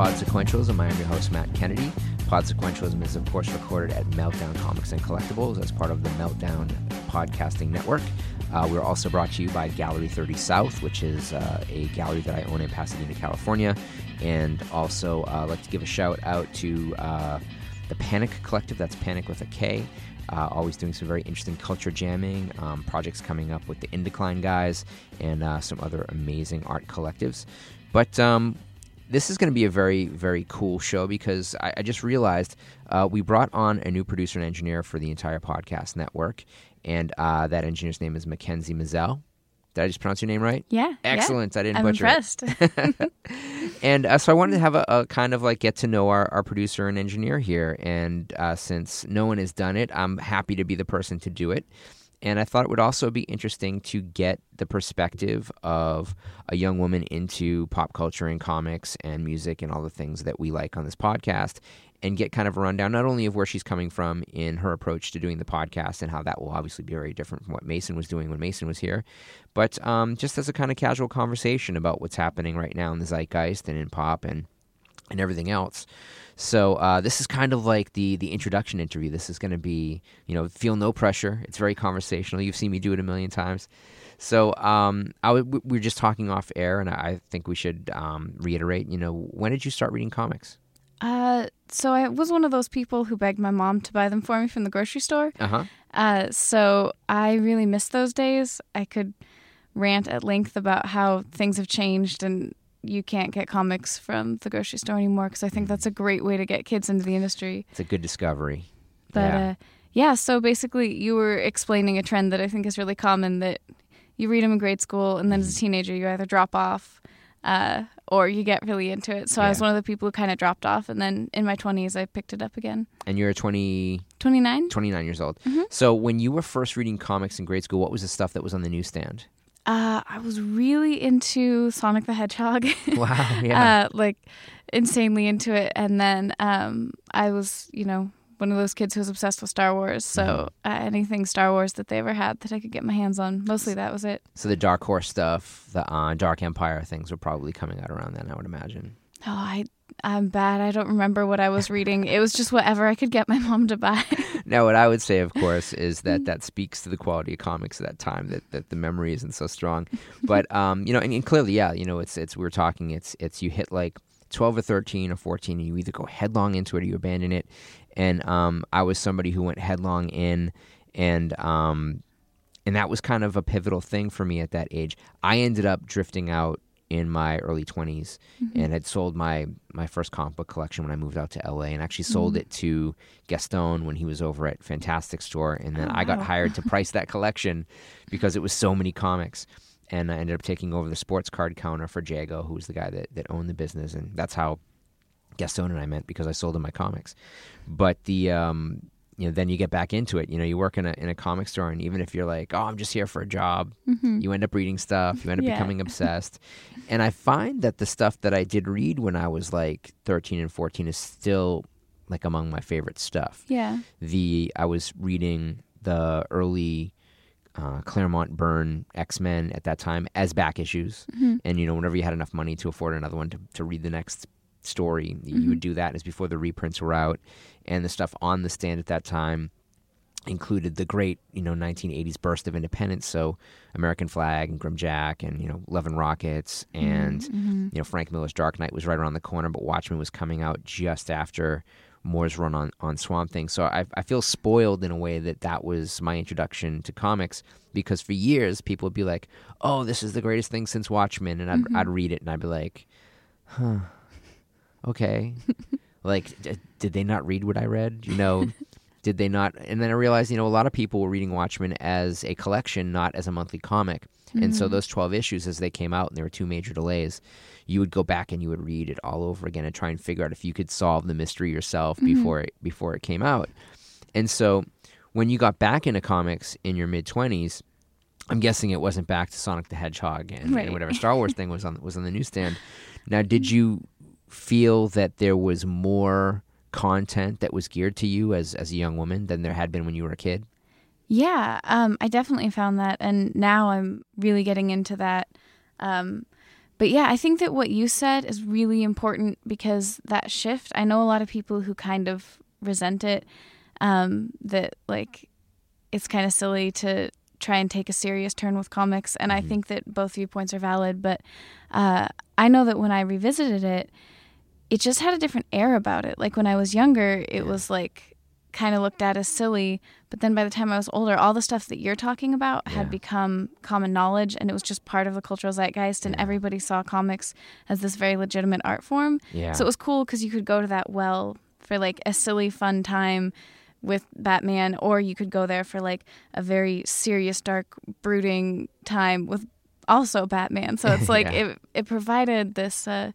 Pod Sequentialism. I am your host, Matt Kennedy. Pod Sequentialism is, of course, recorded at Meltdown Comics and Collectibles as part of the Meltdown Podcasting Network. Uh, we're also brought to you by Gallery 30 South, which is uh, a gallery that I own in Pasadena, California. And also, uh, like to give a shout out to uh, the Panic Collective. That's Panic with a K. Uh, always doing some very interesting culture jamming, um, projects coming up with the Indecline guys, and uh, some other amazing art collectives. But um, this is going to be a very, very cool show because I, I just realized uh, we brought on a new producer and engineer for the entire podcast network, and uh, that engineer's name is Makenzie Mizell. Did I just pronounce your name right? Yeah. Excellent. Yeah. I didn't I'm butcher impressed. it. and uh, so I wanted to have a, a, kind of like get to know our, our producer and engineer here. And uh, since no one has done it, I'm happy to be the person to do it. And I thought it would also be interesting to get the perspective of a young woman into pop culture and comics and music and all the things that we like on this podcast and get kind of a rundown not only of where she's coming from in her approach to doing the podcast and how that will obviously be very different from what Mason was doing when Mason was here, but um, just as a kind of casual conversation about what's happening right now in the zeitgeist and in pop and and everything else. So uh, this is kind of like the the introduction interview. This is going to be, you know, feel no pressure. It's very conversational. You've seen me do it a million times. So um, I w- we were just talking off air, and I think we should um, reiterate. You know, when did you start reading comics? Uh, so I was one of those people who begged my mom to buy them for me from the grocery store. Uh-huh. Uh, so I really miss those days. I could rant at length about how things have changed and you can't get comics from the grocery store anymore because I think that's a great way to get kids into the industry. It's a good discovery. But yeah. uh, yeah, so basically, you were explaining a trend that I think is really common that you read them in grade school, and then as a Mm-hmm. teenager, you either drop off uh, or you get really into it. So I was one of the people who kind of dropped off, and then in my 20s, I picked it up again. And you're 20, 29? 29 years old. Mhm. So when you were first reading comics in grade school, what was the stuff that was on the newsstand? Uh, I was really into Sonic the Hedgehog. Wow. Yeah. uh, like insanely into it. And then um, I was, you know, one of those kids who was obsessed with Star Wars. So Mm-hmm. uh, anything Star Wars that they ever had that I could get my hands on, mostly that was it. so the Dark Horse stuff, the uh, Dark Empire things were probably coming out around then, I would imagine. Oh, I I'm bad. I don't remember what I was reading. It was just whatever I could get my mom to buy. Now, what I would say, of course, is that that speaks to the quality of comics at that time. That, that the memory isn't so strong, but um, you know, and, and clearly, yeah, you know, it's it's we're talking. It's it's you hit like twelve or thirteen or fourteen, and you either go headlong into it or you abandon it. And um, I was somebody who went headlong in, and um, and that was kind of a pivotal thing for me at that age. I ended up drifting out in my early 20s and had sold my my first comic book collection when I moved out to LA and actually sold it to Gaston when he was over at Fantastic Store and then Oh, I got wow. hired to price that collection because it was so many comics and I ended up taking over the sports card counter for Jago who was the guy that, that owned the business and that's how Gaston and I met because I sold him my comics. But the um you know, then you get back into it. You know, you work in a in a comic store, and even if you're like, "Oh, I'm just here for a job," you end up reading stuff. You end up Yeah. becoming obsessed. and I find that the stuff that I did read when I was like 13 and 14 is still like among my favorite stuff. yeah. The I was reading the early uh, Claremont Byrne X Men at that time as back issues, and you know, whenever you had enough money to afford another one to to read the next story, you would mm-hmm. do that. As before the reprints were out, and the stuff on the stand at that time included the great, you know, 1980s burst of independence. So American Flag and Grimjack and, you know, Love and Rockets mm-hmm, and, mm-hmm. you know, Frank Miller's Dark Knight was right around the corner, but Watchmen was coming out just after Moore's run on, on Swamp Thing. So I, I feel spoiled in a way that that was my introduction to comics because for years people would be like, oh, this is the greatest thing since Watchmen. And I'd, I'd read it and I'd be like, huh, okay. like, d- did they not read what I read? You know, did they not? And then I realized, you know, a lot of people were reading Watchmen as a collection, not as a monthly comic. And so mm-hmm. those 12 issues, as they came out, and there were two major delays, you would go back and you would read it all over again and try and figure out if you could solve the mystery yourself mm-hmm. before it, before it came out. And so when you got back into comics in your mid 20s, I'm guessing it wasn't back to Sonic the Hedgehog and, Right. and whatever Star Wars thing was on was on the newsstand. Now, did you feel that there was more content that was geared to you as as a young woman than there had been when you were a kid? Yeah, um, I definitely found that, and now I'm really getting into that. Um, but yeah, I think that what you said is really important because that shift, I know a lot of people who kind of resent it, um, that like it's kind of silly to try and take a serious turn with comics. And I Mhm. think that both viewpoints are valid. But uh, I know that when I revisited it, it just had a different air about it. Like when I was younger, it was like kind of looked at as silly. But then by the time I was older, all the stuff that you're talking about Yeah. had become common knowledge and it was just part of the cultural zeitgeist. And Yeah. everybody saw comics as this very legitimate art form. Yeah. So it was cool because you could go to that well for like a silly, fun time with Batman, or you could go there for like a very serious, dark, brooding time with also Batman. So it's like it it provided this uh,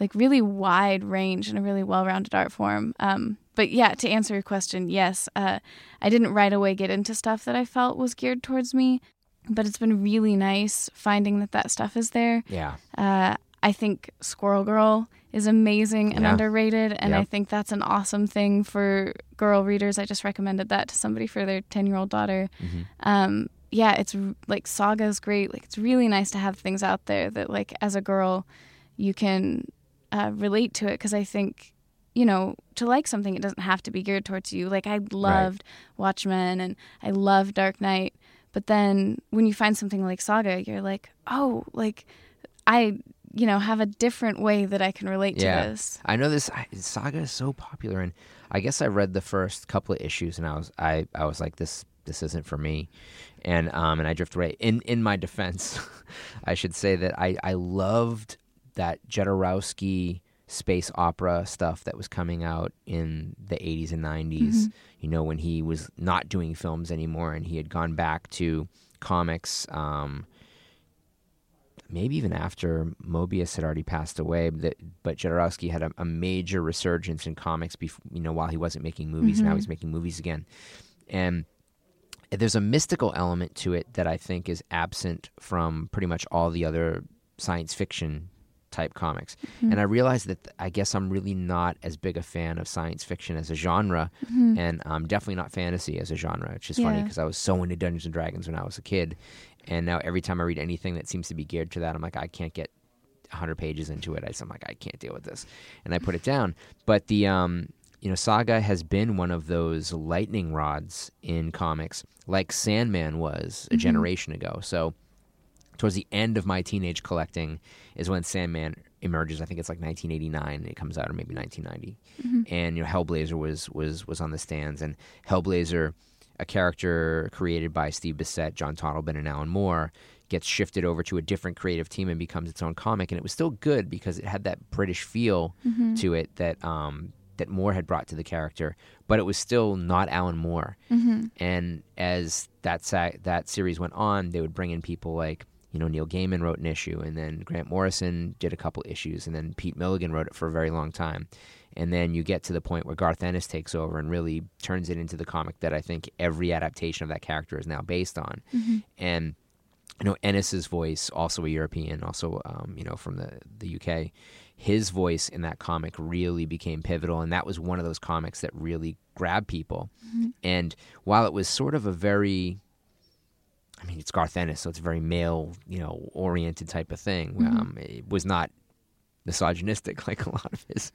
like really wide range and a really well rounded art form. Um, but yeah, to answer your question, yes, uh, I didn't right away get into stuff that I felt was geared towards me, but it's been really nice finding that that stuff is there. yeah. Uh, I think Squirrel Girl is amazing and Yeah. underrated, and I think that's an awesome thing for girl readers. I just recommended that to somebody for their ten year old daughter. Mhm. Um, yeah, it's like Saga is great. Like it's really nice to have things out there that like as a girl you can uh, relate to it because I think you know to like something it doesn't have to be geared towards you. Like I loved Watchmen and I love Dark Knight, but then when you find something like Saga, you're like, oh, like I you know have a different way that I can relate Yeah. to this. I know this I, saga is so popular, and I guess I read the first couple of issues, and I was I, I was like this this isn't for me, and um and I drift away. In in my defense, I should say that I I loved that Jodorowsky space opera stuff that was coming out in the 80s and 90s. You know when he was not doing films anymore, and he had gone back to comics. Um, maybe even after Moebius had already passed away, that but Jodorowsky had a, a major resurgence in comics. Before, you know, while he wasn't making movies, now Mhm. he's making movies again, and there's a mystical element to it that I think is absent from pretty much all the other science fiction type comics. Mm-hmm. And I realized that I guess I'm really not as big a fan of science fiction as a genre, Mhm. and I'm um, definitely not fantasy as a genre, which is funny because I was so into Dungeons and Dragons when I was a kid, and now every time I read anything that seems to be geared to that, I'm like, I can't get 100 pages into it. I just, I'm like, I can't deal with this, and I put it down. But the um, you know, Saga has been one of those lightning rods in comics, like Sandman was a Mhm. generation ago. So towards the end of my teenage collecting is when Sandman emerges. I think it's like 1989. It comes out, or maybe 1990. Mhm. And you know, Hellblazer was was was on the stands, and Hellblazer, a character created by Steve Bissette, John Totleben, and Alan Moore, gets shifted over to a different creative team and becomes its own comic. And it was still good because it had that British feel Mhm. to it that um, that Moore had brought to the character, but it was still not Alan Moore. Mhm. And as that sa- that series went on, they would bring in people like you know Neil Gaiman wrote an issue, and then Grant Morrison did a couple issues, and then Pete Milligan wrote it for a very long time. And then you get to the point where Garth Ennis takes over and really turns it into the comic that I think every adaptation of that character is now based on. Mhm. And you know Ennis's voice, also a European, also um, you know from the the UK, his voice in that comic really became pivotal, and that was one of those comics that really grabbed people. Mhm. And while it was sort of a very I mean, it's Garth Ennis, so it's a very male, you know, oriented type of thing. Mhm. Um, it was not misogynistic like a lot of his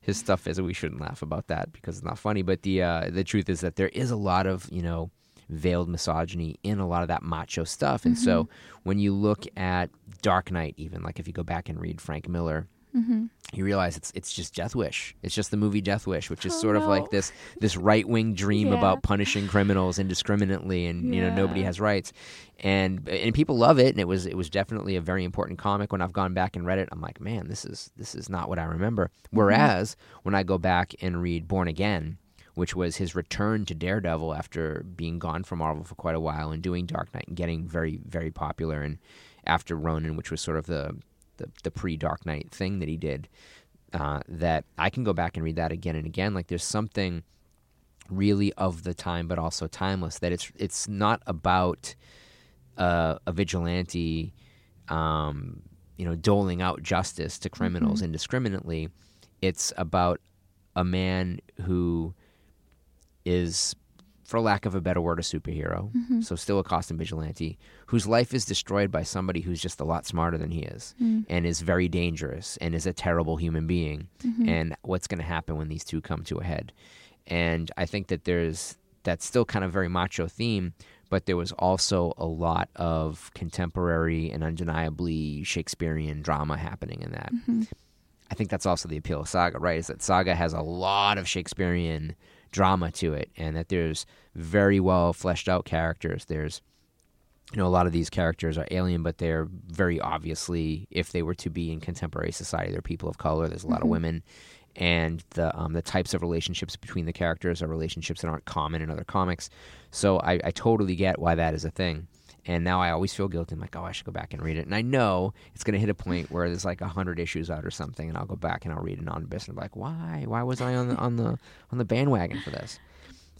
his stuff is. We shouldn't laugh about that because it's not funny. But the uh, the truth is that there is a lot of you know veiled misogyny in a lot of that macho stuff. And so when you look at Dark Knight, even like if you go back and read Frank Miller, Mhm. you realize it's it's just Death Wish. It's just the movie Death Wish, which is Oh, sort of like this this right wing dream Yeah. about punishing criminals indiscriminately, and you know nobody has rights, and and people love it, and it was it was definitely a very important comic. When I've gone back and read it, I'm like, man, this is this is not what I remember. Mm-hmm. Whereas when I go back and read Born Again. Which was his return to Daredevil after being gone from Marvel for quite a while and doing Dark Knight and getting very, very popular. And after Ronin, which was sort of the the, the pre Dark Knight thing that he did, uh, that I can go back and read that again and again. Like there's something really of the time, but also timeless. That it's it's not about uh, a vigilante, um, you know, doling out justice to criminals indiscriminately. It's about a man who is for lack of a better word, a superhero. Mm-hmm. So still a costume vigilante whose life is destroyed by somebody who's just a lot smarter than he is Mm. and is very dangerous and is a terrible human being. Mm-hmm. And what's going to happen when these two come to a head? And I think that there's that's still kind of very macho theme, but there was also a lot of contemporary and undeniably Shakespearean drama happening in that. Mm-hmm. I think that's also the appeal of Saga, right? Is that Saga has a lot of Shakespearean drama to it, and that there's very well fleshed out characters. There's, you know, a lot of these characters are alien, but they're very obviously, if they were to be in contemporary society, they're people of color. There's a lot of Mhm. women, and the um, the types of relationships between the characters are relationships that aren't common in other comics. So I, I totally get why that is a thing. And now I always feel guilty. I'm like, oh, I should go back and read it. And I know it's going to hit a point where there's like a hundred issues out or something, and I'll go back and I'll read an omnibus and I'm like, why? Why was I on the on the on the bandwagon for this?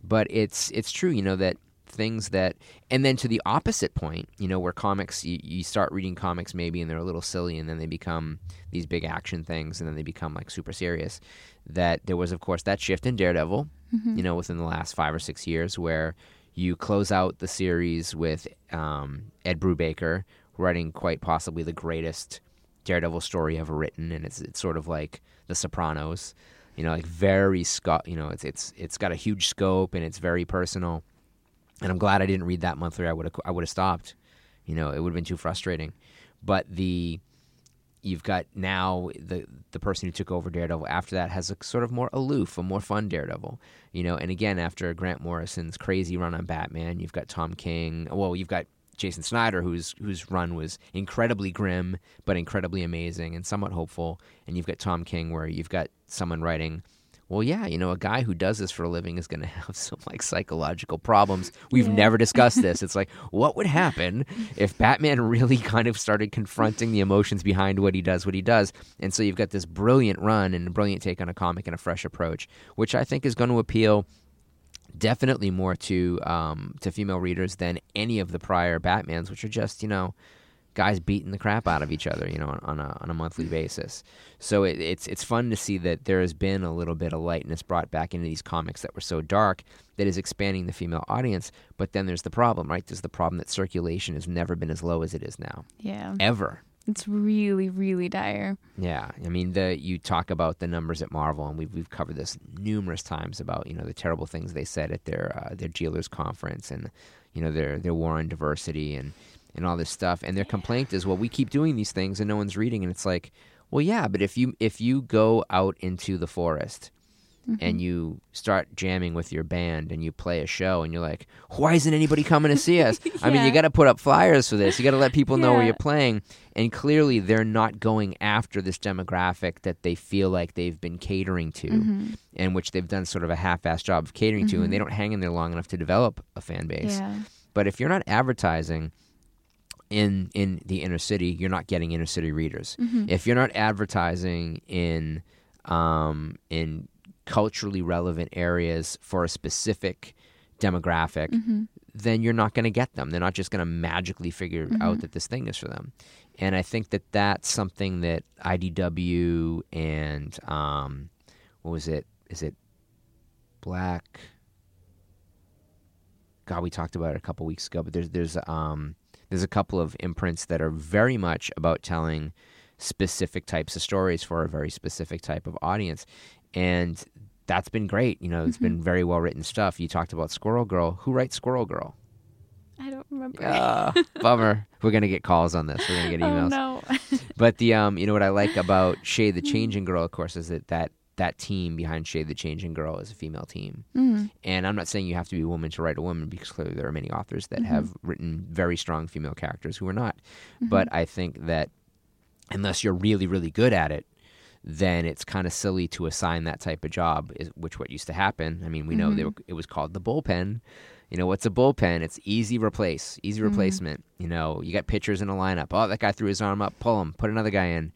But it's it's true, you know that things that, and then to the opposite point, you know, where comics you, you start reading comics maybe and they're a little silly, and then they become these big action things, and then they become like super serious. That there was, of course, that shift in Daredevil, Mm-hmm. you know, within the last five or six years, where you close out the series with um, Ed Brubaker writing quite possibly the greatest Daredevil story ever written, and it's it's sort of like The Sopranos, you know, like very sco- you know, it's it's it's got a huge scope and it's very personal. And I'm glad I didn't read that monthly. I would have I would have stopped. You know, it would have been too frustrating. But the you've got now the the person who took over Daredevil after that has a sort of more aloof, a more fun Daredevil. You know, and again after Grant Morrison's crazy run on Batman, you've got Tom King. Well, you've got Jason Snyder, whose whose run was incredibly grim but incredibly amazing and somewhat hopeful. And you've got Tom King, where you've got someone writing. Well, yeah, you know, a guy who does this for a living is going to have some like psychological problems. We've Yeah. never discussed this. It's like, what would happen if Batman really kind of started confronting the emotions behind what he does, what he does? And so you've got this brilliant run and a brilliant take on a comic and a fresh approach, which I think is going to appeal definitely more to um, to female readers than any of the prior Batmans, which are just you know guys beating the crap out of each other, you know, on, on a on a monthly basis. So it, it's it's fun to see that there has been a little bit of lightness brought back into these comics that were so dark that is expanding the female audience. But then there's the problem, right? There's the problem that circulation has never been as low as it is now, Yeah. ever. It's really, really dire. Yeah, I mean, the you talk about the numbers at Marvel, and we've we've covered this numerous times about you know the terrible things they said at their uh, their dealers conference, and you know their their war on diversity and and all this stuff. And their complaint is, well, we keep doing these things and no one's reading, and it's like, well, yeah, but if you if you go out into the forest and you start jamming with your band and you play a show and you're like, why isn't anybody coming to see us? I mean, you got to put up flyers for this. You got to let people know where you're playing. And clearly, they're not going after this demographic that they feel like they've been catering to, Mhm. and which they've done sort of a half-assed job of catering to, and they don't hang in there long enough to develop a fan base. Yeah. But if you're not advertising in in the inner city, you're not getting inner city readers. Mhm. If you're not advertising in um, in culturally relevant areas for a specific demographic, Mhm. then you're not going to get them. They're not just going to magically figure out that this thing is for them. And I think that that's something that IDW and um, what was it? Is it Black? God, we talked about it a couple weeks ago. But there's there's um, there's a couple of imprints that are very much about telling specific types of stories for a very specific type of audience, and that's been great. You know, it's been very well written stuff. You talked about Squirrel Girl. Who writes Squirrel Girl? I don't remember. Ah, bummer. We're gonna get calls on this. We're gonna get emails. oh emails. no. But the um, you know what I like about Shade the Changing Girl, of course, is that that that team behind Shade the Changing Girl is a female team. Mm. And I'm not saying you have to be a woman to write a woman because clearly there are many authors that mm-hmm. have written very strong female characters who are not. Mm-hmm. But I think that unless you're really really good at it, then it's kind of silly to assign that type of job, which what used to happen. I mean, we know they were, it was called the bullpen. You know, what's a bullpen? It's easy replace, easy replacement. You know, you got pitchers in a lineup. Oh, that guy threw his arm up. Pull him. Put another guy in.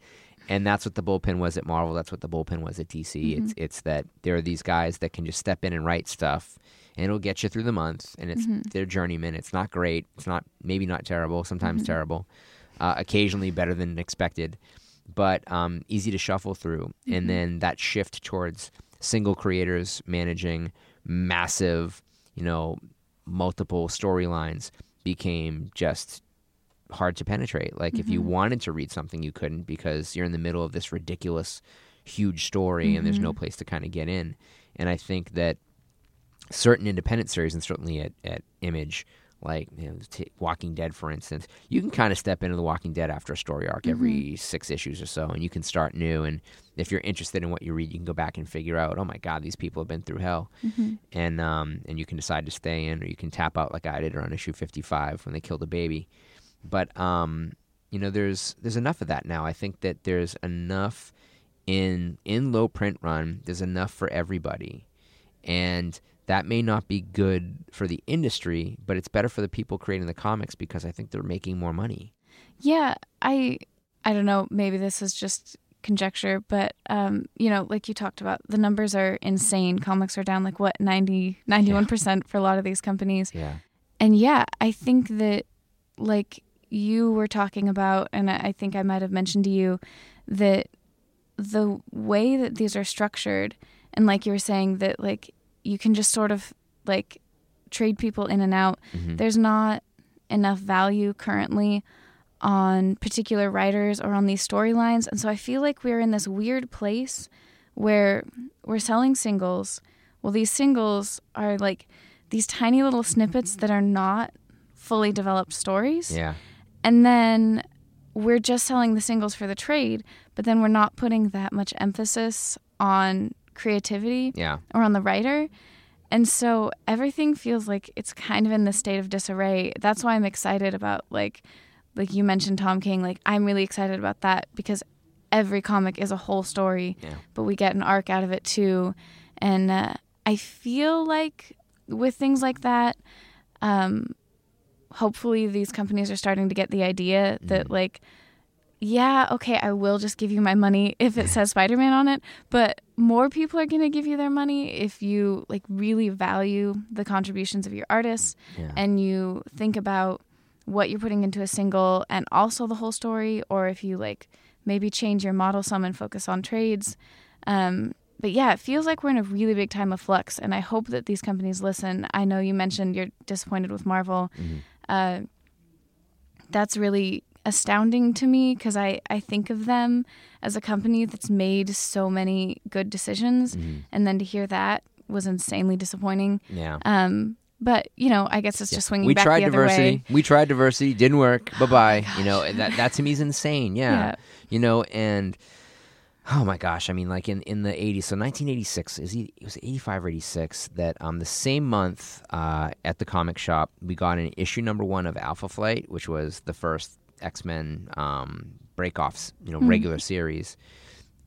And that's what the bullpen was at Marvel. That's what the bullpen was at DC. It's it's that there are these guys that can just step in and write stuff, and it'll get you through the month. And it's they're journeymen. It's not great. It's not maybe not terrible. Sometimes terrible. Uh, occasionally better than expected, but um, easy to shuffle through. And then that shift towards single creators managing massive you know, multiple storylines became just hard to penetrate. Like if you Mm-hmm. wanted to read something, you couldn't because you're in the middle of this ridiculous, huge story, and there's no Mm-hmm. place to kind of get in. And I think that certain independent series, and certainly at, at Image, like you know, t- Walking Dead, for instance, you can kind of step into the Walking Dead after a story arc every Mm-hmm. six issues or so, and you can start new. And if you're interested in what you read, you can go back and figure out, oh my God, these people have been through hell, Mm-hmm. and um, and you can decide to stay in, or you can tap out like I did around issue 55 when they killed a baby. But um, you know, there's there's enough of that now. I think that there's enough in in low print run. There's enough for everybody, and that may not be good for the industry, but it's better for the people creating the comics because I think they're making more money. Yeah, I I don't know, maybe this is just conjecture, but um, you know, like you talked about, the numbers are insane. Comics are down like what, 90 91% for a lot of these companies. Yeah. And yeah, I think that like you were talking about and I think I might have mentioned to you that the way that these are structured and like you were saying that like you can just sort of like trade people in and out Mhm. there's not enough value currently on particular writers or on these storylines and so i feel like we're in this weird place where we're selling singles well these singles are like these tiny little snippets that are not fully developed stories Yeah. And then we're just selling the singles for the trade, but then we're not putting that much emphasis on creativity Yeah. or on the writer. And so everything feels like it's kind of in this state of disarray. That's why I'm excited about like like you mentioned Tom King, like I'm really excited about that because every comic is a whole story, Yeah. but we get an arc out of it too. And uh, I feel like with things like that, um, hopefully these companies are starting to get the idea that like yeah okay i will just give you my money if it says spider-man on it but more people are going to give you their money if you like really value the contributions of your artists Yeah. and you think about what you're putting into a single and also the whole story or if you like maybe change your model some and focus on trades um, but yeah it feels like we're in a really big time of flux and i hope that these companies listen i know you mentioned you're disappointed with marvel Mhm. Uh, that's really astounding to me because I, I think of them as a company that's made so many good decisions Mhm. and then to hear that was insanely disappointing Yeah. um, but you know i guess it's just swinging we back tried the other diversity. way Oh We tried diversity. Didn't work. Bye bye. you know that that to me is insane. Yeah. Yeah. You know, and oh my gosh, I mean, like in, in the '80s. So 1986 is he, it was 85 or 86 that um the same month uh, at the comic shop we got an issue number one of Alpha Flight, which was the first X Men um, breakoffs, you know, regular series,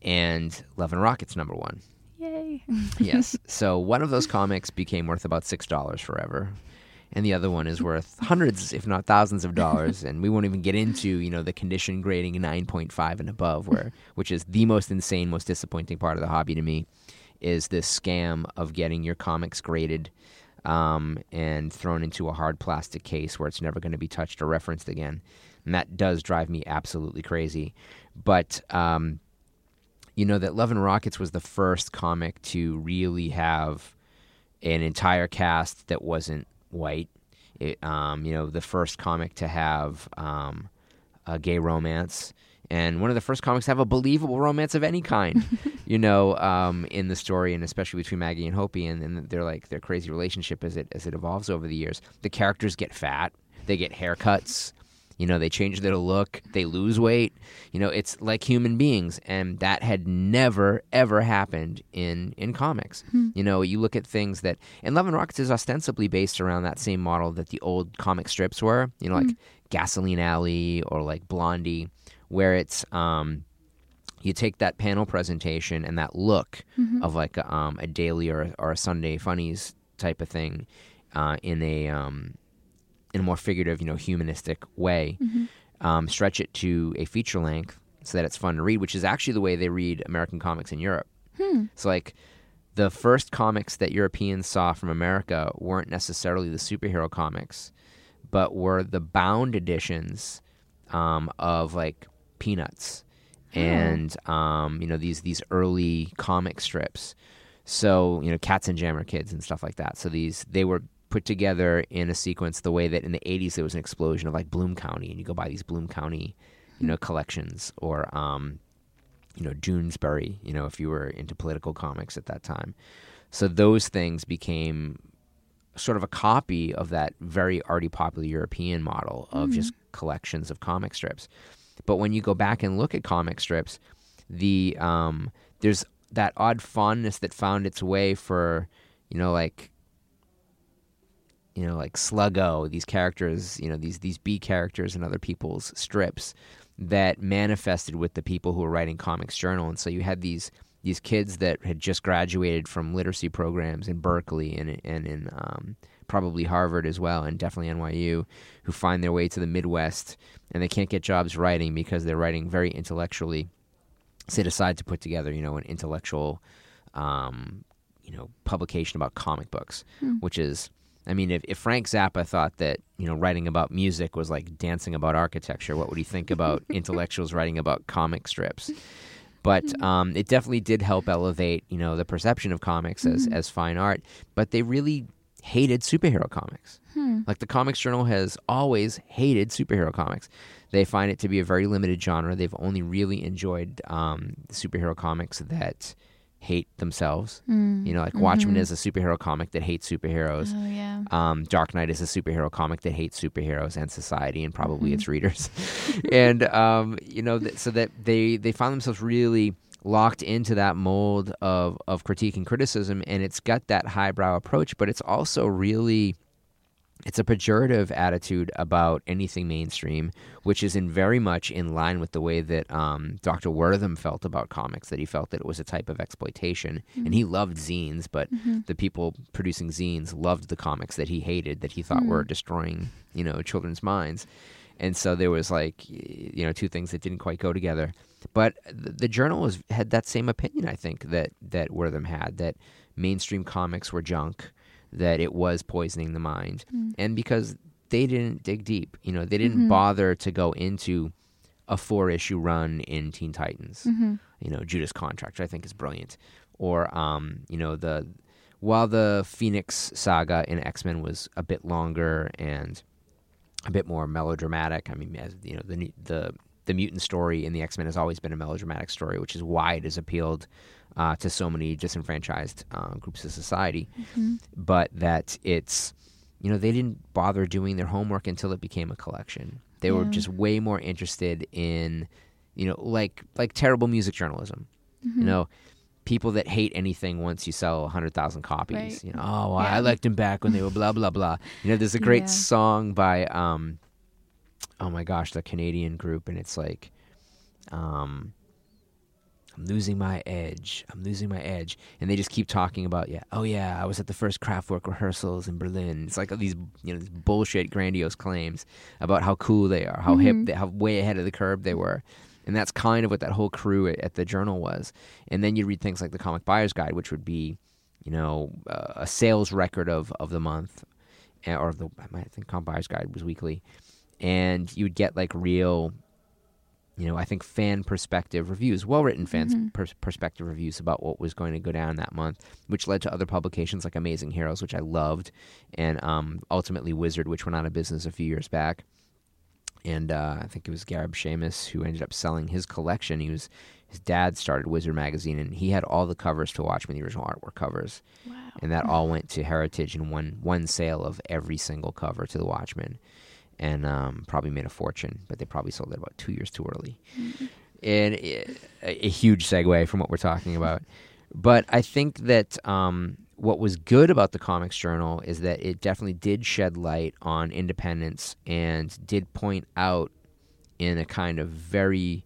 and Love and Rockets number one. yay yes. So one of those comics became worth about six dollars forever, and the other one is worth hundreds, if not thousands, of dollars. and we won't even get into you know the condition grading nine point five and above, where which is the most insane, most disappointing part of the hobby to me, is this scam of getting your comics graded. Um, and thrown into a hard plastic case where it's never going to be touched or referenced again, and that does drive me absolutely crazy. But um, you know that Love and Rockets was the first comic to really have an entire cast that wasn't white. It, um, you know, the first comic to have um, a gay romance, and one of the first comics to have a believable romance of any kind. you know, um, in the story, and especially between Maggie and Hopi, and, and their like their crazy relationship as it as it evolves over the years. The characters get fat, they get haircuts. You know, they change their look, they lose weight. You know, it's like human beings, and that had never ever happened in in comics. You know, you look at things that, and Love and Rockets is ostensibly based around that same model that the old comic strips were. You know, like Gasoline Alley or like Blondie, where it's um, you take that panel presentation and that look of like a, um, a daily or a, or a Sunday funnies type of thing uh, in a um, in a more figurative, you know, humanistic way. Um, stretch it to a feature length so that it's fun to read, which is actually the way they read American comics in Europe. It's like the first comics that Europeans saw from America weren't necessarily the superhero comics, but were the bound editions um, of like Peanuts and um, you know these these early comic strips. So you know, Katzenjammer Kids and stuff like that. So these they were put together in a sequence the way that in the 80s there was an explosion of like Bloom County and you go buy these Bloom County, you know, collections or um, you know, Doonesbury, you know, if you were into political comics at that time. So those things became sort of a copy of that very already popular European model of just collections of comic strips. But when you go back and look at comic strips, the um, there's that odd fondness that found its way for, you know, like you know, like Sluggo, these characters, you know, these these B characters in other people's strips that manifested with the people who were writing Comics Journal, and so you had these these kids that had just graduated from literacy programs in Berkeley and and in um, probably Harvard as well, and definitely NYU, who find their way to the Midwest and they can't get jobs writing because they're writing very intellectually. So they decide to put together, you know, an intellectual, um, you know, publication about comic books, which is I mean, if, if Frank Zappa thought that you know writing about music was like dancing about architecture, what would he think about intellectuals writing about comic strips? But um, it definitely did help elevate you know the perception of comics as as fine art. But they really hated superhero comics. Like the Comics Journal has always hated superhero comics. They find it to be a very limited genre. They've only really enjoyed um, superhero comics that hate themselves. You know, like Watchmen is a superhero comic that hates superheroes. Oh yeah. Um, Dark Knight is a superhero comic that hates superheroes and society and probably its readers. and um, you know, th- so that they they find themselves really locked into that mold of of critique and criticism, and it's got that highbrow approach, but it's also really it's a pejorative attitude about anything mainstream, which is in very much in line with the way that um, Dr. Wertham felt about comics. That he felt that it was a type of exploitation, and mm-hmm. he loved zines, but mm-hmm. the people producing zines loved the comics that he hated, that he thought were mm. destroying, you know, children's minds. And so there was like, you know, two things that didn't quite go together. But the, the journal was, had that same opinion, I think, that that Wertham had that mainstream comics were junk that it was poisoning the mind. Hmm. And because they didn't dig deep, you know, they didn't mm-hmm. bother to go into a four issue run in Teen Titans. Mm-hmm. You know, Judas Contract, I think is brilliant. Or, um, you know, the while the Phoenix saga in X Men was a bit longer and a bit more melodramatic. I mean, as you know, the the the mutant story in the X Men has always been a melodramatic story, which is why it has appealed uh, to so many disenfranchised uh, groups of society. But that it's you know they didn't bother doing their homework until it became a collection. They were just way more interested in you know like like terrible music journalism. You know. People that hate anything once you sell hundred thousand copies, Right. you know. Oh, I Yeah. liked them back when they were blah blah blah. You know, there's a great Yeah. song by um, oh my gosh, the Canadian group, and it's like, um, I'm losing my edge. I'm losing my edge, and they just keep talking about yeah. Oh yeah, I was at the first Kraftwerk rehearsals in Berlin. It's like these you know these bullshit grandiose claims about how cool they are, how hip, they, how way ahead of the curve they were. And that's kind of what that whole crew at, at the journal was. And then you read things like the Comic Buyer's Guide, which would be, you know, uh, a sales record of, of the month, eh, or the I think Comic Buyer's Guide was weekly, and you would get like real, you know, I think fan perspective reviews, well written fan pers- perspective reviews about what was going to go down that month, which led to other publications like Amazing Heroes, which I loved, and um, ultimately Wizard, which went out of business a few years back and uh, I think it was Gareb Shamus who ended up selling his collection. He was his dad started Wizard magazine, and he had all the covers to Watchmen, the original artwork covers, Wow. and that all went to Heritage in one one sale of every single cover to the Watchmen, and um, probably made a fortune. But they probably sold it about two years too early. And uh, a, a huge segue from what we're talking about. But I think that um, what was good about the Comics Journal is that it definitely did shed light on independence and did point out in a kind of very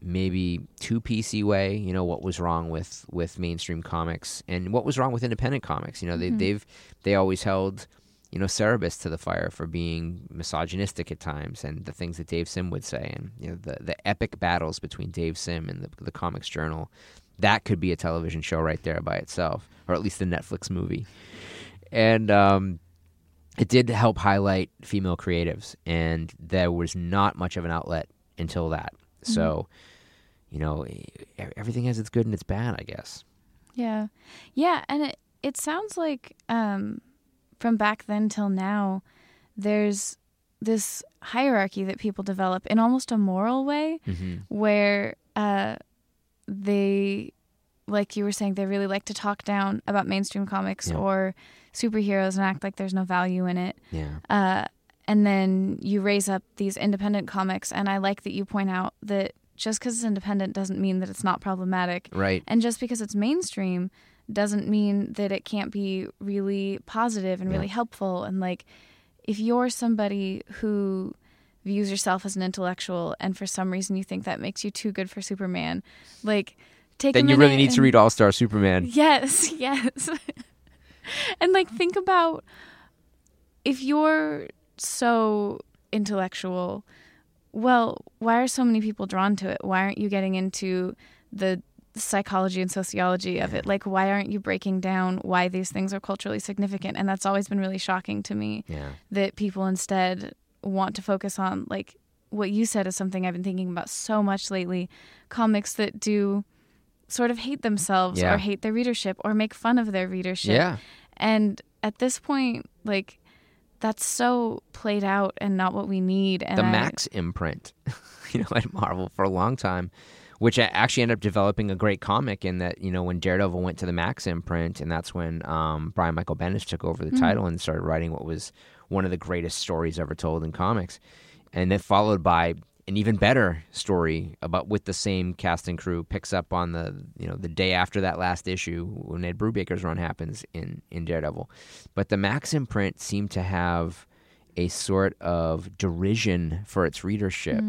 maybe too PC way, you know, what was wrong with with mainstream comics and what was wrong with independent comics. You know, they they've they always held you know Cerebus to the fire for being misogynistic at times and the things that Dave Sim would say and you know the the epic battles between Dave Sim and the, the Comics Journal. That could be a television show right there by itself, or at least a Netflix movie. And um, it did help highlight female creatives, and there was not much of an outlet until that. So, you know, everything has its good and its bad, I guess. Yeah. Yeah, and it it sounds like um from back then till now, there's this hierarchy that people develop in almost a moral way hmm where uh, they, like you were saying, they really like to talk down about mainstream comics Yeah. or superheroes and act like there's no value in it. Yeah. Uh, and then you raise up these independent comics. And I like that you point out that just because it's independent doesn't mean that it's not problematic. Right. And just because it's mainstream doesn't mean that it can't be really positive and really Yeah. helpful. And like, if you're somebody who views yourself as an intellectual and for some reason you think that makes you too good for Superman, like, take a Then you really need to read All Star Superman. Yes, yes. and like think about if you're so intellectual, well, why are so many people drawn to it? Why aren't you getting into the psychology and sociology of it? Like why aren't you breaking down why these things are culturally significant? And that's always been really shocking to me Yeah. that people instead want to focus on like what you said is something I've been thinking about so much lately. Comics that do sort of hate themselves Yeah. or hate their readership or make fun of their readership. Yeah. And at this point, like that's so played out and not what we need. And the I- Max imprint, you know, at Marvel for a long time, which actually ended up developing a great comic in that, you know, when Daredevil went to the Max imprint, and that's when um, Brian Michael Bendis took over the Hmm. title and started writing what was one of the greatest stories ever told in comics. And then followed by an even better story about with the same cast and crew picks up on the you know the day after that last issue when Ed Brubaker's run happens in in Daredevil, but the Max imprint seemed to have a sort of derision for its readership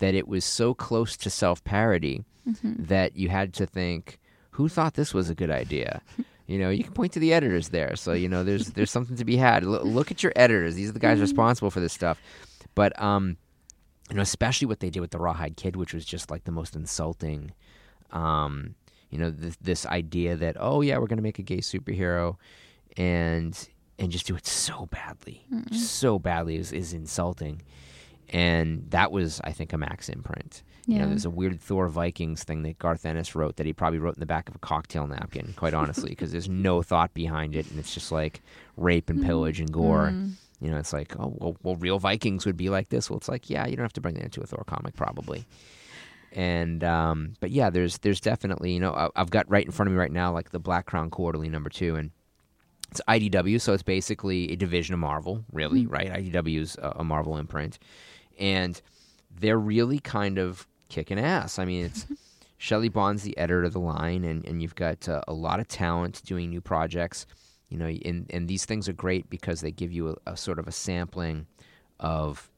that it was so close to self parody that you had to think, who thought this was a good idea? You know, you can point to the editors there. So you know, there's there's something to be had. L- look at your editors; these are the guys responsible for this stuff. But um, you know, especially what they did with the Rawhide Kid, which was just like the most insulting. Um, you know, this, this idea that oh yeah, we're gonna make a gay superhero, and and just do it so badly, just so badly is is insulting. And that was, I think, a Max imprint. You know, Yeah. there's a weird Thor Vikings thing that Garth Ennis wrote that he probably wrote in the back of a cocktail napkin, quite honestly, because there's no thought behind it, and it's just like rape and mm. pillage and gore. Mm. You know, it's like, oh, well, well, real Vikings would be like this. Well, it's like, yeah, you don't have to bring that into a Thor comic, probably. And um, but yeah, there's there's definitely you know I- I've got right in front of me right now like the Black Crown Quarterly number two, and it's IDW, so it's basically a division of Marvel, really, mm. right? IDW is a, a Marvel imprint, and they're really kind of kicking ass. I mean, it's Shelly Bond's the editor of the line, and, and you've got uh, a lot of talent doing new projects. You know, and, and these things are great because they give you a, a sort of a sampling of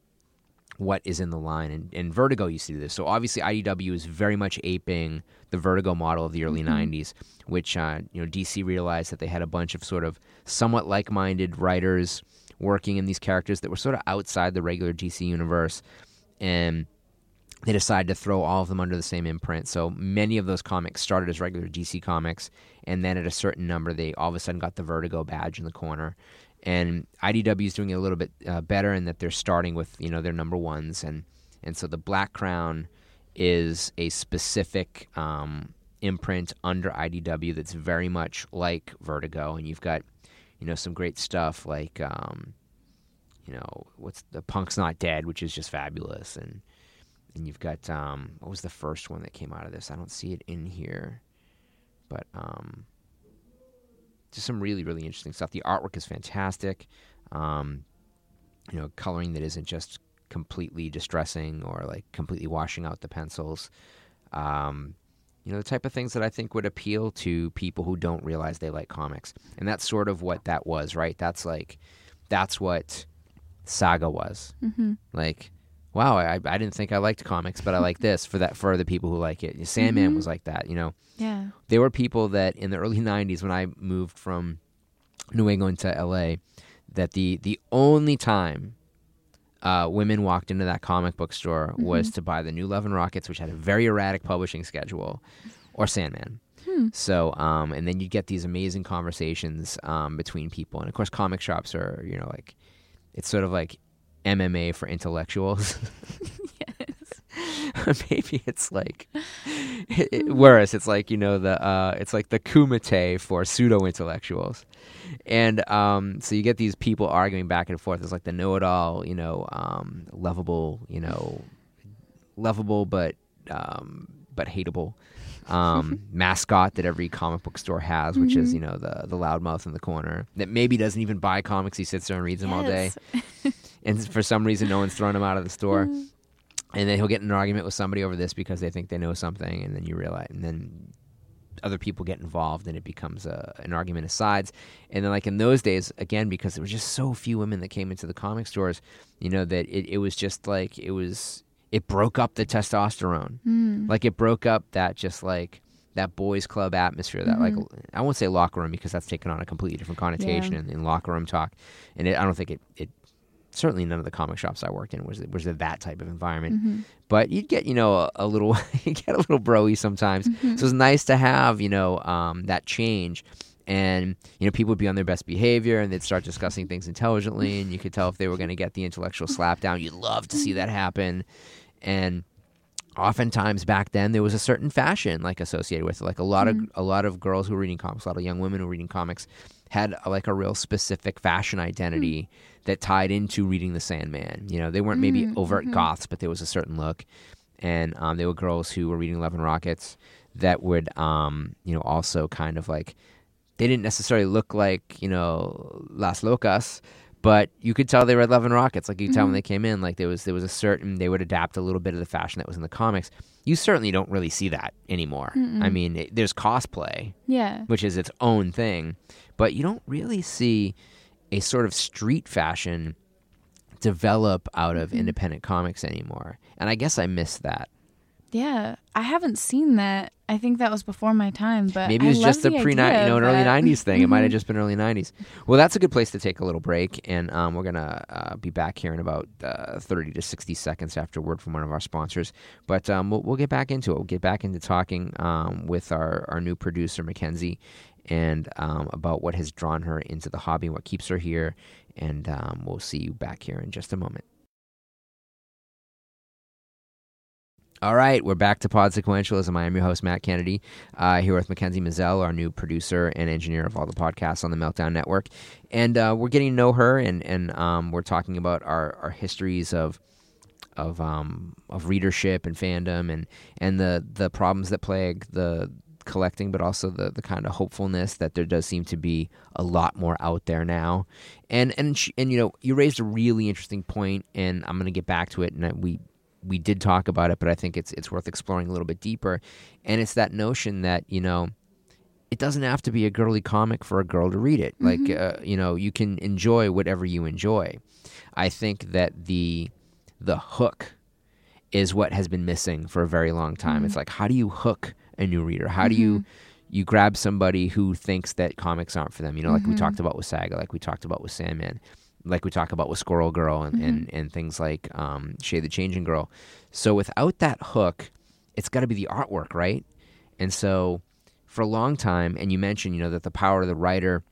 what is in the line. And, and Vertigo used to do this. So obviously, IDW is very much aping the Vertigo model of the early '90s, which uh, you know DC realized that they had a bunch of sort of somewhat like-minded writers working in these characters that were sort of outside the regular DC universe, and they decided to throw all of them under the same imprint. So many of those comics started as regular DC comics, and then at a certain number, they all of a sudden got the Vertigo badge in the corner. And IDW is doing it a little bit uh, better in that they're starting with you know their number ones, and and so the Black Crown is a specific um, imprint under IDW that's very much like Vertigo, and you've got you know some great stuff like um, you know what's the Punk's Not Dead, which is just fabulous, and and you've got um, what was the first one that came out of this? I don't see it in here, but um, just some really really interesting stuff. The artwork is fantastic. Um, you know, coloring that isn't just completely distressing or like completely washing out the pencils. Um, you know, the type of things that I think would appeal to people who don't realize they like comics, and that's sort of what that was, right? That's like, that's what Saga was. Mm-hmm. Like, wow, I, I didn't think I liked comics, but I like this for that for the people who like it. Sandman Mhm. was like that, you know. Yeah. There were people that in the early '90s, when I moved from New England to LA, that the the only time uh, women walked into that comic book store was to buy the new Love and Rockets, which had a very erratic publishing schedule, or Sandman. So, um, and then you get these amazing conversations um, between people, and of course, comic shops are, you know, like it's sort of like MMA for intellectuals. Maybe it's like whereas It's like you know the uh, it's like the kumite for pseudo intellectuals, and um, so you get these people arguing back and forth. It's like the know-it-all, you know, um, lovable, you know, lovable but um, but hateable um, mascot that every comic book store has, which is Mhm. you know the the loudmouth in the corner that maybe doesn't even buy comics. He sits there and reads them all day, and for some reason, no one's throwing him out of the store. And then he'll get in an argument with somebody over this because they think they know something, and then you realize, and then other people get involved, and it becomes a, an argument of sides. And then, like in those days, again, because there was just so few women that came into the comic stores, you know, that it, it was just like it was it broke up the testosterone, Mm. like it broke up that just like that boys club atmosphere that like i won't say locker room because that's taken on a completely different connotation Yeah. in, in locker room talk and it, i don't think it, it certainly none of the comic shops i worked in was was that type of environment. Mhm. but you'd get you know a, a little you get a little broy sometimes. Mhm. so it's nice to have you know um, that change. And you know people would be on their best behavior and they'd start discussing things intelligently and you could tell if they were going to get the intellectual slap down. You'd love to see that happen. And oftentimes back then there was a certain fashion like associated with it. Like a lot of a lot of girls who were reading comics a lot of young women who were reading comics had like a real specific fashion identity that tied into reading the sandman you know they weren't maybe Mm, overt mhm. goths but there was a certain look and um, they were girls who were reading love and rockets that would um, you know also kind of like they didn't necessarily look like you know las locas but you could tell they read Love and Rockets. Like you could tell when Mhm. they came in, like there was there was a certain they would adapt a little bit of the fashion that was in the comics. You certainly don't really see that anymore. I Mm-mm. mean, it, there's cosplay, Yeah. which is its own thing, but you don't really see a sort of street fashion develop out of Mhm. independent comics anymore. And I guess I miss that. Yeah. I haven't seen that. I think that was before my time, but Maybe it was just a the pre you know, an early '90s thing. It might have Mhm. just been early '90s. Well, that's a good place to take a little break, and um, we're gonna uh, be back here in about uh, 30 to 60 seconds after a word from one of our sponsors. But um, we'll, we'll get back into it. We'll get back into talking um, with our our new producer Makenzie, and um, about what has drawn her into the hobby, and what keeps her here, and um, we'll see you back here in just a moment. All right, we're back to Pod Sequentialism. I am your host, Matt Kennedy, uh, here with Makenzie Mizell, our new producer and engineer of all the podcasts on the Meltdown Network. And uh, we're getting to know her, and, and um, we're talking about our, our histories of of um, of readership and fandom, and, and the, the problems that plague the collecting, but also the, the kind of hopefulness that there does seem to be a lot more out there now. And and and you know, you raised a really interesting point, and I'm going to get back to it, and I, we we did talk about it, but I think it's it's worth exploring a little bit deeper. And it's that notion that you know, it doesn't have to be a girly comic for a girl to read it. Like uh, you know, you can enjoy whatever you enjoy. I think that the the hook is what has been missing for a very long time. It's like how do you hook a new reader? How do you you grab somebody who thinks that comics aren't for them? You know, like we Mhm. talked about with Saga, like we talked about with Sandman like we talk about with Squirrel Girl and, and, and things like um, Shade the Changing Girl. So without that hook, it's got to be the artwork, right? And so for a long time, and you mentioned, you know, that the power of the writer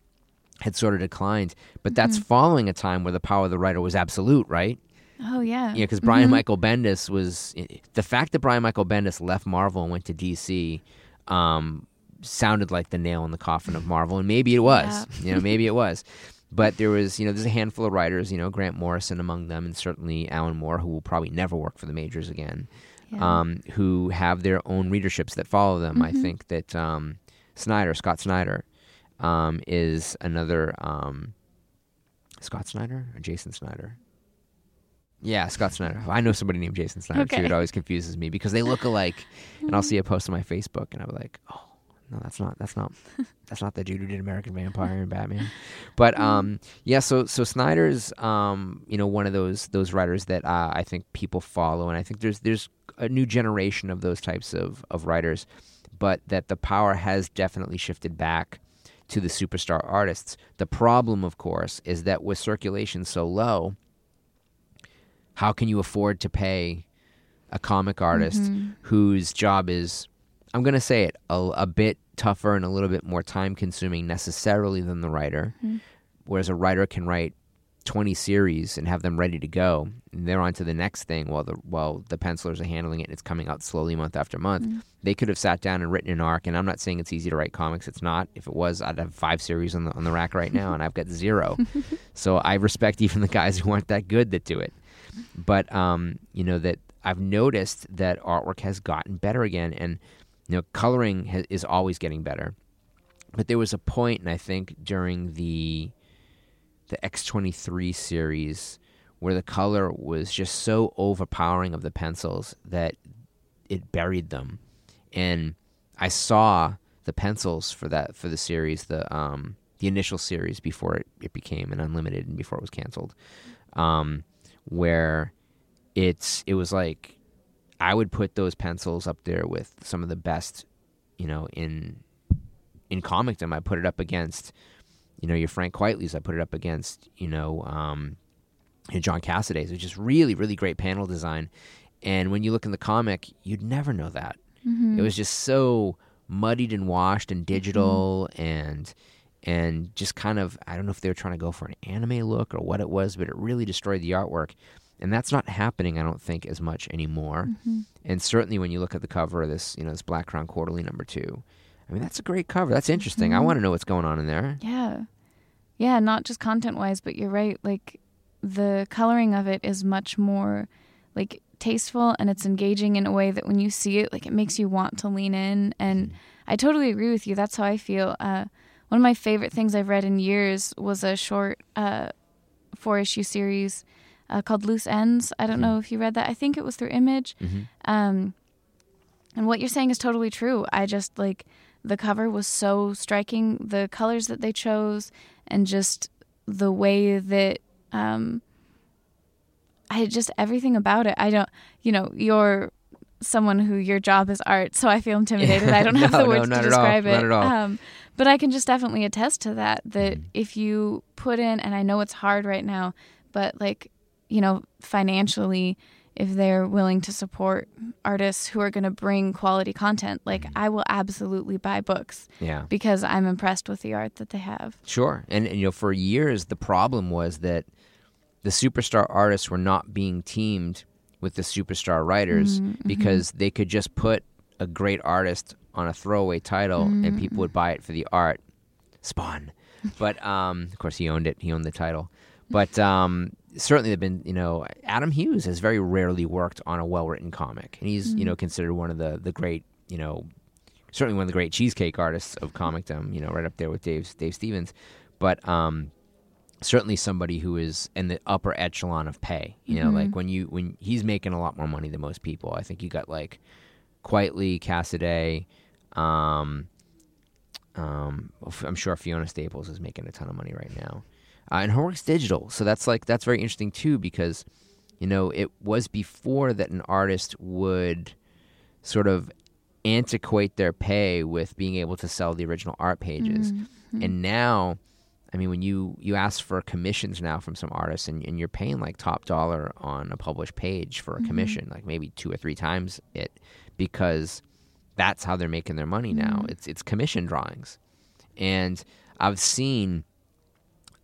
had sort of declined, but that's following a time where the power of the writer was absolute, right? Oh yeah. Yeah, because Brian Mhm. Michael Bendis was the fact that Brian Michael Bendis left Marvel and went to DC. Um, sounded like the nail in the coffin of Marvel, and maybe it was. You know, maybe it was. But there was, you know, there's a handful of writers, you know, Grant Morrison among them, and certainly Alan Moore, who will probably never work for the majors again, Yeah. um, who have their own readerships that follow them. I Mhm. think that um, Snyder, Scott Snyder, um, is another um, Scott Snyder or Jason Snyder. Yeah, Scott Snyder. I know somebody named Jason Snyder too. It always confuses me because they look alike, and I'll see a post on my Facebook, and I'm like, oh no, that's not that's not that's not the dude who did American Vampire and Batman. But um, yeah, so so Snyder's um, you know one of those those writers that uh, I think people follow, and I think there's there's a new generation of those types of of writers, but that the power has definitely shifted back to the superstar artists. The problem, of course, is that with circulation so low, how can you afford to pay a comic artist Mhm. whose job is, I'm going to say it, a, a bit tougher and a little bit more time consuming necessarily than the writer? Mhm. Whereas a writer can write 20 series and have them ready to go. And they're on to the next thing while the while the pencilers are handling it and it's coming out slowly month after month. Mm. They could have sat down and written an arc and I'm not saying it's easy to write comics. It's not. If it was, I'd have five series on the on the rack right now and I've got zero. so I respect even the guys who aren't that good that do it. But um, you know that I've noticed that artwork has gotten better again and you know coloring ha- is always getting better. But there was a point and I think during the the X23 series where the color was just so overpowering of the pencils that it buried them. And I saw the pencils for that for the series, the um the initial series before it, it became an unlimited and before it was canceled. Um where it's it was like I would put those pencils up there with some of the best, you know, in in comicdom. I put it up against you know, your Frank Quitely's. I put it up against, you know, um, John Cassaday's, which is really, really great panel design. And when you look in the comic, you'd never know that. Mm-hmm. It was just so muddied and washed and digital and and just kind of I don't know if they were trying to go for an anime look or what it was, but it really destroyed the artwork. And that's not happening, I don't think, as much anymore. Mm-hmm. And certainly when you look at the cover of this, you know, this Black Crown Quarterly number two, I mean, that's a great cover. That's interesting. I Mhm. want to know what's going on in there. Yeah. Yeah, not just content wise, but you're right. Like the coloring of it is much more like tasteful and it's engaging in a way that when you see it, like it makes you want to lean in. And I totally agree with you. That's how I feel. Uh, one of my favorite things I've read in years was a short uh, four issue series uh, called Loose Ends. I don't know if you read that. I think it was through Image. hmm Um, and what you're saying is totally true. I just like the cover was so striking, the colors that they chose, and just the way that um, I just everything about it. I don't, you know, you're someone who your job is art, so I feel intimidated. I don't have No, the no, words not to at all. describe it. Not at all. Um, but I can just definitely attest to that. That Mhm. if you put in, and I know it's hard right now, but like, you know, financially, if they're willing to support artists who are going to bring quality content, like Mm-hmm. I will absolutely buy books Yeah. because I'm impressed with the art that they have. Sure. And, and you know, for years the problem was that the superstar artists were not being teamed with the superstar writers Mhm, mhm. because they could just put a great artist on a throwaway title and people would buy it for the art. Spawn. But um, of course he owned it. He owned the title. But um, certainly they've been, you know, Adam Hughes has very rarely worked on a well-written comic. And he's, you know, considered one of the the great, you know, certainly one of the great cheesecake artists of comicdom, you know, right up there with Dave Dave Stevens. But um, certainly somebody who is in the upper echelon of pay. You know, Mhm. like when you when he's making a lot more money than most people. I think you got like Quitely, Cassaday, um, um, I'm sure Fiona Staples is making a ton of money right now, uh, and her work's digital. So that's like that's very interesting too because you know it was before that an artist would sort of antiquate their pay with being able to sell the original art pages Mhm. and now i mean when you you ask for commissions now from some artists and, and you're paying like top dollar on a published page for a Mhm. commission like maybe two or three times it because that's how they're making their money now Mhm. it's it's commission drawings and i've seen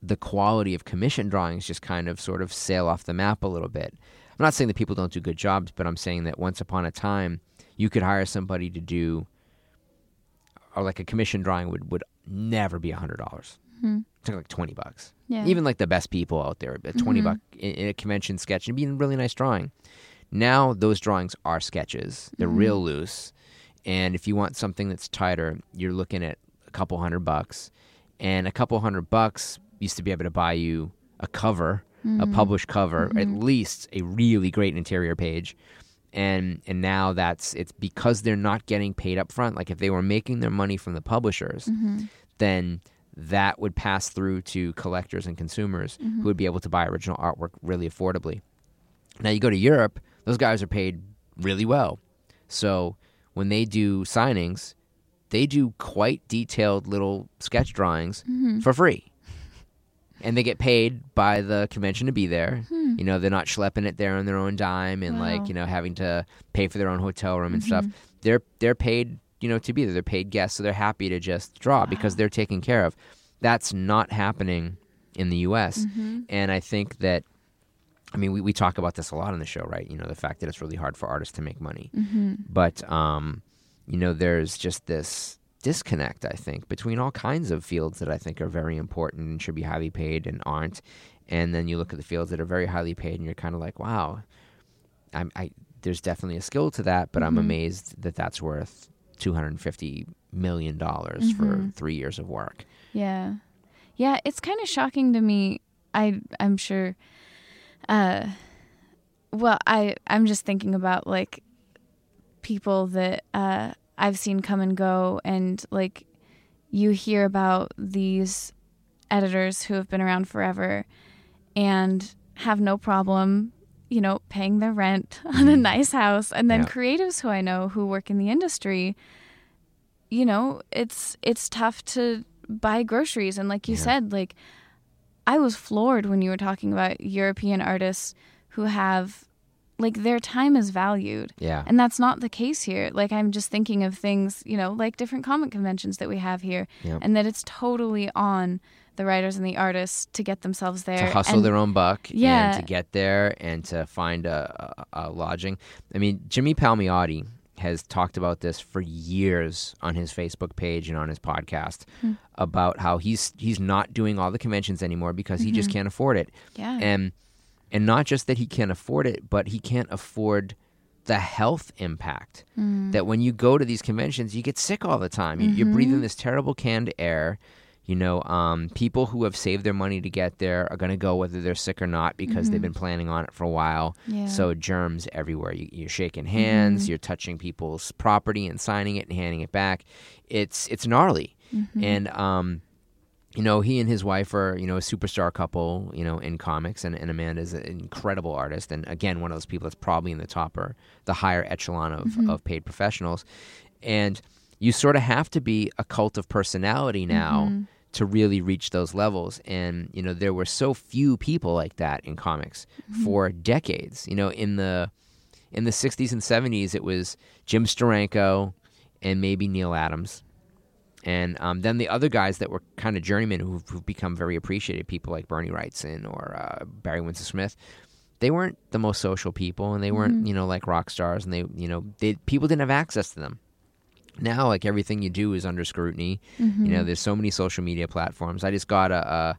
the quality of commission drawings just kind of sort of sail off the map a little bit i'm not saying that people don't do good jobs but i'm saying that once upon a time you could hire somebody to do or like a commission drawing would, would never be a hundred dollars Mhm. it's like 20 bucks Yeah. even like the best people out there a 20 Mhm. buck in, in a convention sketch and be a really nice drawing now those drawings are sketches they're Mhm. real loose and if you want something that's tighter you're looking at a couple hundred bucks and a couple hundred bucks used to be able to buy you a cover a Mhm. published cover at Mhm. least a really great interior page and and now that's it's because they're not getting paid up front like if they were making their money from the publishers Mhm. then that would pass through to collectors and consumers Mhm. who would be able to buy original artwork really affordably. Now you go to Europe, those guys are paid really well. So when they do signings, they do quite detailed little sketch drawings Mhm. for free. And they get paid by the convention to be there. Hmm. You know, they're not schlepping it there on their own dime and like, you know, having to pay for their own hotel room and stuff. Mhm. They're they're paid, you know, to be there. They're paid guests, so they're happy to just draw because they're taken care of. That's not happening in the U.S. Mm-hmm. And I think that, I mean, we, we talk about this a lot on the show, right? You know, the fact that it's really hard for artists to make money. Mm-hmm. But, um, you know, there's just this disconnect, I think, between all kinds of fields that I think are very important and should be highly paid and aren't. And then you look at the fields that are very highly paid and you're kind of like, wow, I'm, I, there's definitely a skill to that, but I'm Mhm. amazed that that's worth $250 million for Mhm. three years of work. Yeah. Yeah, it's kind of shocking to me. I I'm sure uh well, I I'm just thinking about like people that uh I've seen come and go and like you hear about these editors who have been around forever and have no problem, you know, paying their rent on a Mhm. nice house and then Yeah. creatives who I know who work in the industry you know, it's it's tough to buy groceries and like you Yeah. said, like I was floored when you were talking about European artists who have like their time is valued. Yeah. And that's not the case here. Like I'm just thinking of things, you know, like different comic conventions that we have here and that it's totally on the writers and the artists to get themselves there. to hustle and, their own buck Yeah. and to get there and to find a, a, a lodging. I mean, Jimmy Palmiotti has talked about this for years on his Facebook page and on his podcast Hmm. about how he's he's not doing all the conventions anymore because he Mm-hmm. just can't afford it. Yeah. And and not just that he can't afford it, but he can't afford the health impact Mm. that when you go to these conventions, you get sick all the time. You, You're Mm-hmm. breathing this terrible canned air. You know, um, people who have saved their money to get there are going to go whether they're sick or not because they've been planning on it for a while. Mm-hmm. Yeah. So germs everywhere. You, you're shaking hands. Mm-hmm. You're touching people's property and signing it and handing it back. It's it's gnarly. Mm-hmm. And um, you know, he and his wife are you know a superstar couple. You know, in comics, and, and Amanda's an incredible artist, and again, one of those people that's probably in the top or the higher echelon of Mm-hmm. of paid professionals. And you sort of have to be a cult of personality now Mm-hmm. To really reach those levels. And you know, there were so few people like that in comics Mm-hmm. for decades. You know, in the in the 60s and 70s, it was Jim Steranko and maybe Neal Adams. And um, then the other guys that were kind of journeymen who've, who've become very appreciated, people like Bernie Wrightson or uh, Barry Windsor Smith, they weren't the most social people, and they weren't you know like rock stars, and they you know they people didn't have access to them. Now, like everything you do is under scrutiny. You know, there's so many social media platforms. I just got a. a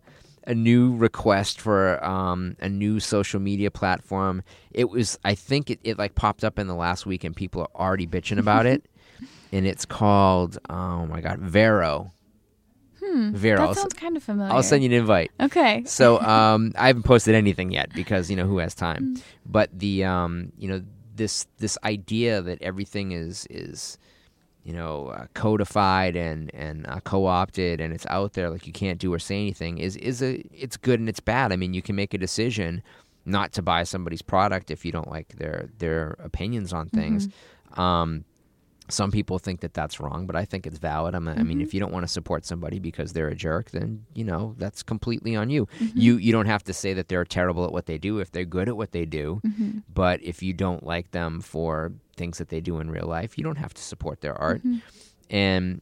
a new request for um, a new social media platform. It was, I think, it, it like popped up in the last week, and people are already bitching about it. And it's called, oh my god, Vero. Hmm. Vero. I'll, That s- sounds kind of familiar. I'll send you an invite. Okay. So um, I haven't posted anything yet because you know who has time. But the um, you know this this idea that everything is is you know uh, codified and and uh, co-opted and it's out there like you can't do or say anything is is a it's good and it's bad. I mean you can make a decision not to buy somebody's product if you don't like their their opinions on things. Um, some people think that that's wrong, but I think it's valid. I'm, I mean, if you don't want to support somebody because they're a jerk, then you know that's completely on you. You you don't have to say that they're terrible at what they do if they're good at what they do. Mm-hmm. But if you don't like them for things that they do in real life, you don't have to support their art. Mm-hmm. And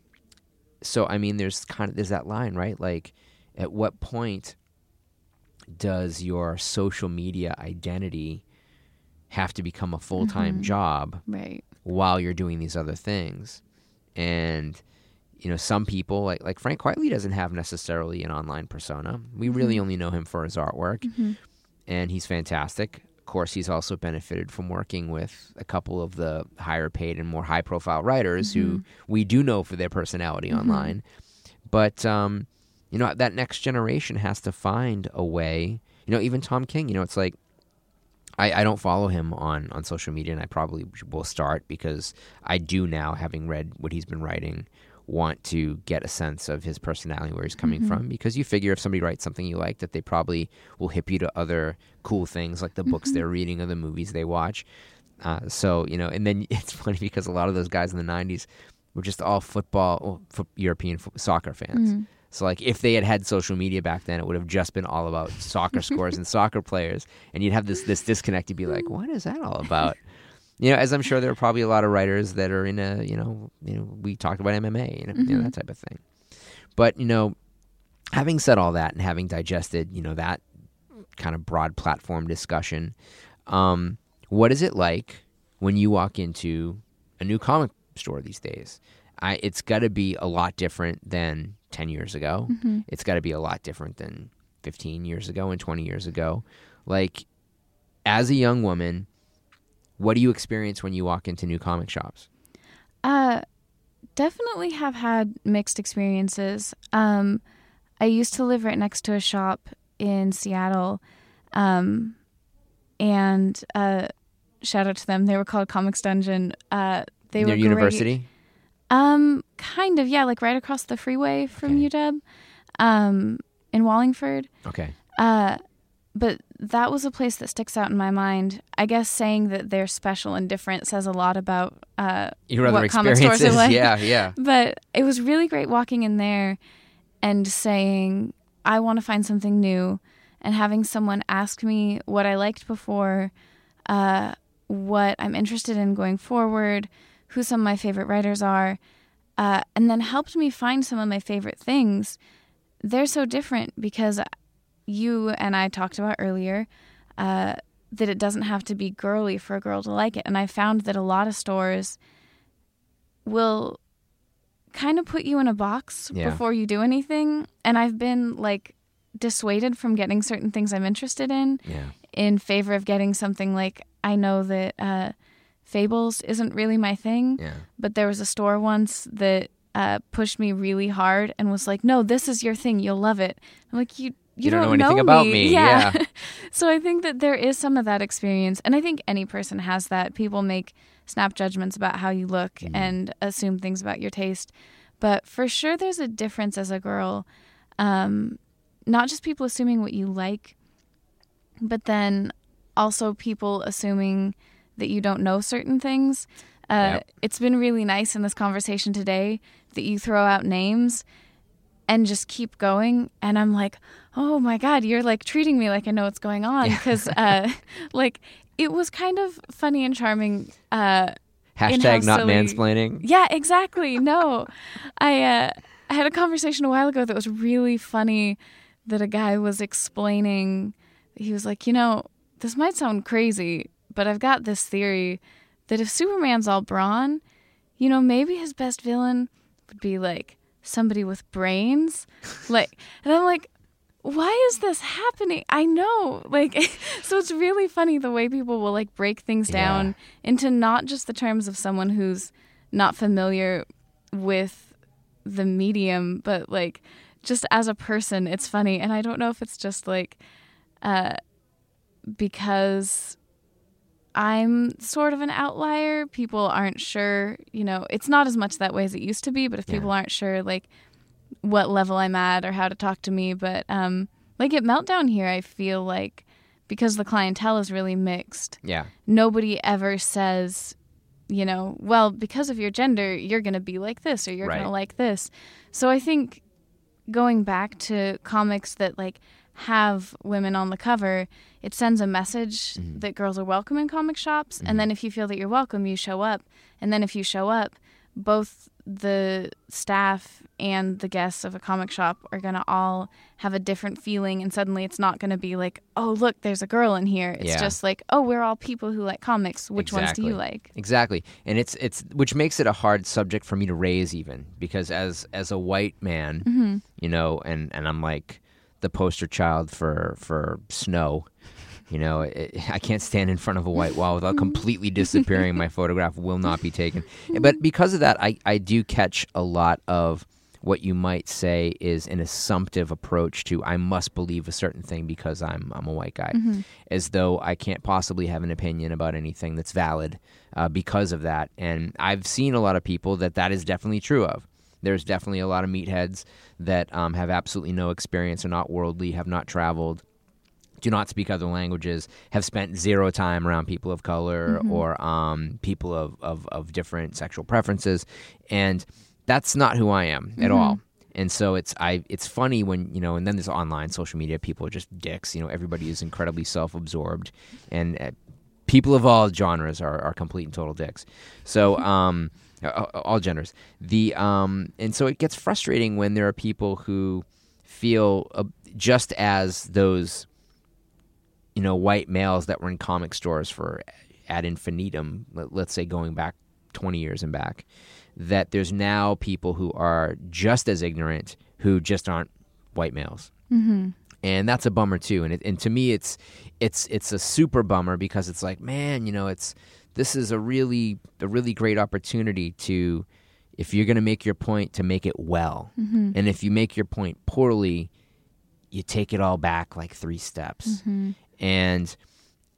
so, I mean, there's kind of there's that line, right? Like, at what point does your social media identity have to become a full time mm-hmm. job? Right. while you're doing these other things. And you know, some people like like Frank Quitely doesn't have necessarily an online persona. We really mm-hmm. only know him for his artwork, and he's fantastic. Of course, he's also benefited from working with a couple of the higher paid and more high profile writers who we do know for their personality online. But um, you know, that next generation has to find a way. You know, even Tom King. You know, it's like I, I don't follow him on, on social media, and I probably will start because I do now, having read what he's been writing, want to get a sense of his personality, where he's coming mm-hmm. from. Because you figure if somebody writes something you like, that they probably will hip you to other cool things like the books mm-hmm. they're reading or the movies they watch. Uh, so you know, and then it's funny because a lot of those guys in the '90s were just all football, well, fo- European fo- soccer fans. Mm-hmm. So like if they had had social media back then, it would have just been all about soccer scores and soccer players, and you'd have this this disconnect. You'd be like, what is that all about? You know, as I'm sure there are probably a lot of writers that are in a you know you know we talked about MMA you know, you know that type of thing. But you know, having said all that and having digested, you know, that kind of broad platform discussion, um, what is it like when you walk into a new comic store these days? I, it's got to be a lot different than 10 years ago. Mm-hmm. It's got to be a lot different than 15 years ago and 20 years ago. Like, as a young woman, what do you experience when you walk into new comic shops? Uh, definitely have had mixed experiences. Um, I used to live right next to a shop in Seattle, um, and uh, shout out to them. They were called Comics Dungeon. Uh, they Near were great. university? Um, kind of, yeah, like right across the freeway from Okay. UW, um, in Wallingford. Okay. Uh, but that was a place that sticks out in my mind. I guess saying that they're special and different says a lot about uh, Your other what comic stores experiences? Yeah, yeah. But it was really great walking in there and saying, I want to find something new, and having someone ask me what I liked before, uh, what I'm interested in going forward, who some of my favorite writers are, uh, and then helped me find some of my favorite things. They're so different because you and I talked about earlier uh, that it doesn't have to be girly for a girl to like it. And I found that a lot of stores will kind of put you in a box Yeah. before you do anything. And I've been like dissuaded from getting certain things I'm interested in Yeah. in favor of getting something like I know that uh, Fables isn't really my thing, Yeah. but there was a store once that uh, pushed me really hard and was like, "No, this is your thing. You'll love it." I'm like, "You." You, You don't know anything about me. Yeah. so I think that there is some of that experience, and I think any person has that. People make snap judgments about how you look Mm-hmm. and assume things about your taste, but for sure, there's a difference as a girl. Um, not just people assuming what you like, but then also people assuming that you don't know certain things. Uh, Yep. It's been really nice in this conversation today that you throw out names and just keep going. And I'm like, oh my God, you're like treating me like I know what's going on. Because, uh, like, it was kind of funny and charming. Uh, Hashtag not silly- mansplaining. yeah, exactly. No, I uh, I had a conversation a while ago that was really funny. That a guy was explaining. He was like, you know, this might sound crazy, but I've got this theory that if Superman's all brawn, you know, maybe his best villain would be like somebody with brains. Like, and I'm like, why is this happening? I know. Like, so it's really funny the way people will like break things Yeah. down into not just the terms of someone who's not familiar with the medium, but like just as a person, it's funny. And I don't know if it's just like, uh, because I'm sort of an outlier. People aren't sure, you know, it's not as much that way as it used to be, but if Yeah. people aren't sure, like, what level I'm at or how to talk to me, but, um, like at Meltdown here, I feel like because the clientele is really mixed, Yeah. nobody ever says, you know, well, because of your gender, you're going to be like this or you're going to like this. So I think going back to comics that like have women on the cover, it sends a message Mm-hmm. that girls are welcome in comic shops. And then if you feel that you're welcome, you show up. And then if you show up, both the staff and the guests of a comic shop are going to all have a different feeling. And suddenly it's not going to be like, oh, look, there's a girl in here. It's Yeah. just like, oh, we're all people who like comics. Which ones do you like? Exactly, and it's it's which makes it a hard subject for me to raise even because as as a white man, Mm-hmm. you know, and and I'm like the poster child for for snow. You know, it, I can't stand in front of a white wall without completely disappearing. My photograph will not be taken. But because of that, I, I do catch a lot of what you might say is an assumptive approach to I must believe a certain thing because I'm I'm a white guy, as though I can't possibly have an opinion about anything that's valid uh, because of that. And I've seen a lot of people that that is definitely true of. There's definitely a lot of meatheads that um, have absolutely no experience, are not worldly, have not traveled, do not speak other languages, have spent zero time around people of color or um, people of, of, of different sexual preferences. And that's not who I am at all. And so it's I it's funny when you know, and then there's online social media. People are just dicks. You know, everybody is incredibly self-absorbed, and uh, people of all genres are, are complete and total dicks. So um, all genders. The um, and so it gets frustrating when there are people who feel uh, just as those you know white males that were in comic stores for ad infinitum let, let's say going back 20 years and back that there's now people who are just as ignorant who just aren't white males Mm-hmm. and that's a bummer too and it, and to me it's it's it's a super bummer because it's like man you know it's this is a really a really great opportunity to if you're going to make your point to make it well Mm-hmm. and if you make your point poorly you take it all back like three steps Mm-hmm. And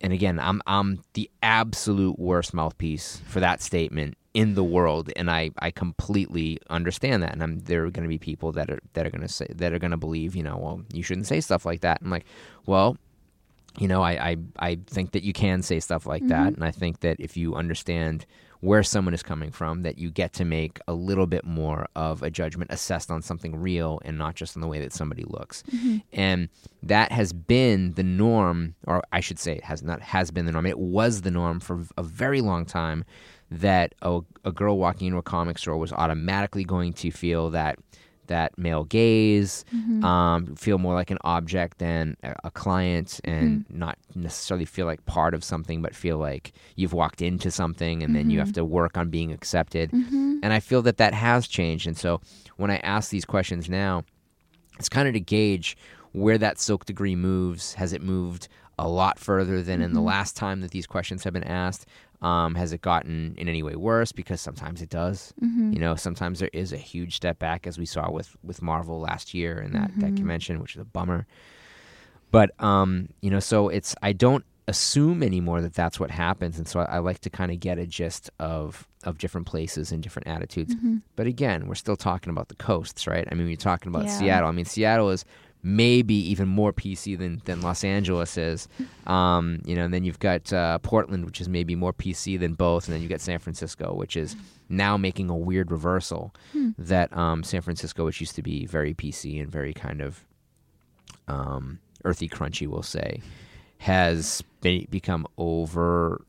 and again i'm i'm the absolute worst mouthpiece for that statement in the world. And i i completely understand that. And i'm there are going to be people that are that are going to say that are going to believe you know well you shouldn't say stuff like that. I'm like well you know i i, I think that you can say stuff like mm-hmm. that. And i think that if you understand where someone is coming from that you get to make a little bit more of a judgment assessed on something real and not just on the way that somebody looks. Mm-hmm. And that has been the norm or i should say it has not has been the norm. It was the norm for a very long time that a, a girl walking into a comic store was automatically going to feel that that male gaze, mm-hmm. um, feel more like an object than a, a client, and mm-hmm. not necessarily feel like part of something, but feel like you've walked into something, and then you have mm-hmm. to work on being accepted. And I feel that that has changed. And so when I ask these questions now, it's kind of to gauge where that silk degree moves. Has it moved a lot further than in the last time that these questions have been asked? Um, has it gotten in any way worse? Because sometimes it does. You know, sometimes there is a huge step back, as we saw with with Marvel last year in that that convention, which is a bummer. But um, you know, so it's I don't assume anymore that that's what happens, and so I, I like to kind of get a gist of of different places and different attitudes. But again, we're still talking about the coasts, right? I mean, we're talking about Yeah. Seattle. I mean, Seattle is maybe even more PC than, than Los Angeles is. Um, you know, and then you've got uh, Portland, which is maybe more PC than both, and then you've got San Francisco, which is now making a weird reversal that um, San Francisco, which used to be very PC and very kind of um, earthy, crunchy, we'll say, has be- become over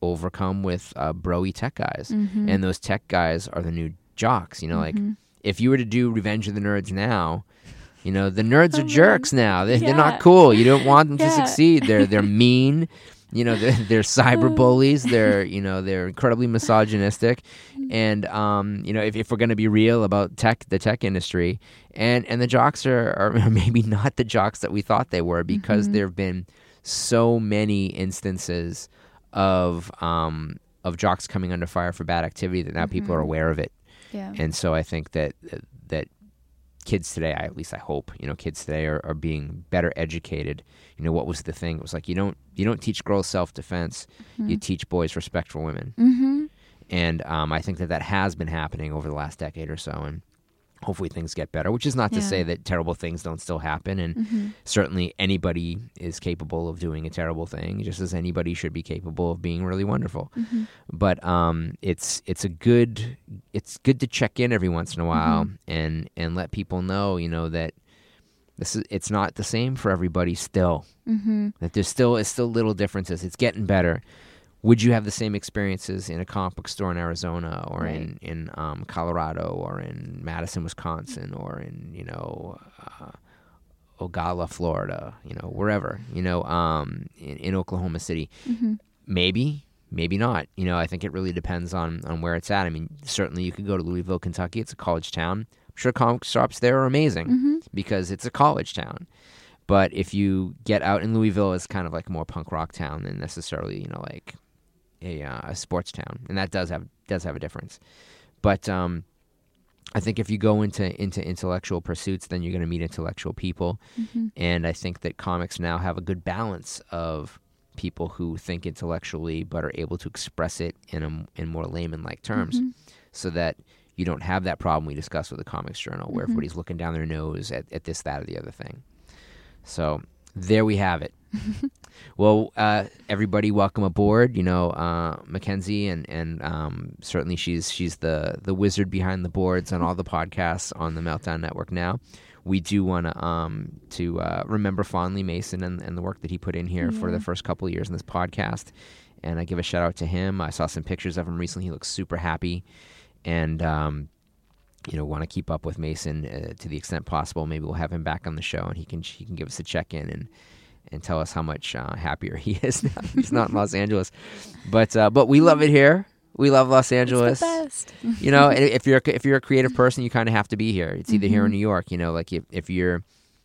overcome with uh, broy tech guys, Mm-hmm. and those tech guys are the new jocks. You know, like if you were to do Revenge of the Nerds now, you know the nerds are jerks now. They, They're Yeah. not cool. You don't want them to succeed. They're they're mean. You know, they're, they're cyber bullies. They're you know they're incredibly misogynistic, and um, you know if, if we're going to be real about tech, the tech industry, and and the jocks are, are maybe not the jocks that we thought they were because there have been so many instances of um, of jocks coming under fire for bad activity that now people are aware of it, Yeah. and so I think that kids today, I, at least I hope, you know, kids today are, are being better educated. You know, what was the thing? It was like you don't you don't teach girls self defense, you teach boys respect for women, Mm-hmm. and um, I think that that has been happening over the last decade or so, and hopefully things get better. Which is not to Yeah. say that terrible things don't still happen, and certainly anybody is capable of doing a terrible thing, just as anybody should be capable of being really wonderful. But um, it's it's a good it's good to check in every once in a while and and let people know, you know, that this is it's not the same for everybody still. Mm-hmm. That there's still it's still little differences. It's getting better. Would you have the same experiences in a comic book store in Arizona or in in um, Colorado or in Madison, Wisconsin or in you know uh, Ocala, Florida, you know wherever you know um, in, in Oklahoma City? Mm-hmm. Maybe, maybe not. You know, I think it really depends on on where it's at. I mean, certainly you could go to Louisville, Kentucky. It's a college town. I'm sure comic shops there are amazing Mm-hmm. because it's a college town. But if you get out in Louisville, it's kind of like a more punk rock town than necessarily, you know, like a, uh, a sports town, and that does have does have a difference. But um, I think if you go into into intellectual pursuits, then you're going to meet intellectual people, Mm-hmm. and I think that comics now have a good balance of people who think intellectually but are able to express it in a in more layman like terms, Mm-hmm. so that you don't have that problem we discussed with the Comics Journal, where everybody's looking down their nose at, at this, that, or the other thing. So there we have it. well, uh, everybody, welcome aboard. You know, uh, Makenzie, and and um, certainly she's she's the the wizard behind the boards on all the podcasts on the Meltdown Network now. We do want to um, to uh, remember fondly Mason and, and the work that he put in here for the first couple of years in this podcast, and I give a shout out to him. I saw some pictures of him recently. He looks super happy, and um, you know, want to keep up with Mason uh, to the extent possible, maybe we'll have him back on the show and he can he can give us a check in and and tell us how much uh, happier he is now. He's not in Los Angeles, but uh, but we love it here. We love Los Angeles. It's the best. you know, if you're if you're a creative person, you kind of have to be here. It's either here or. New York. You know, like if, if you're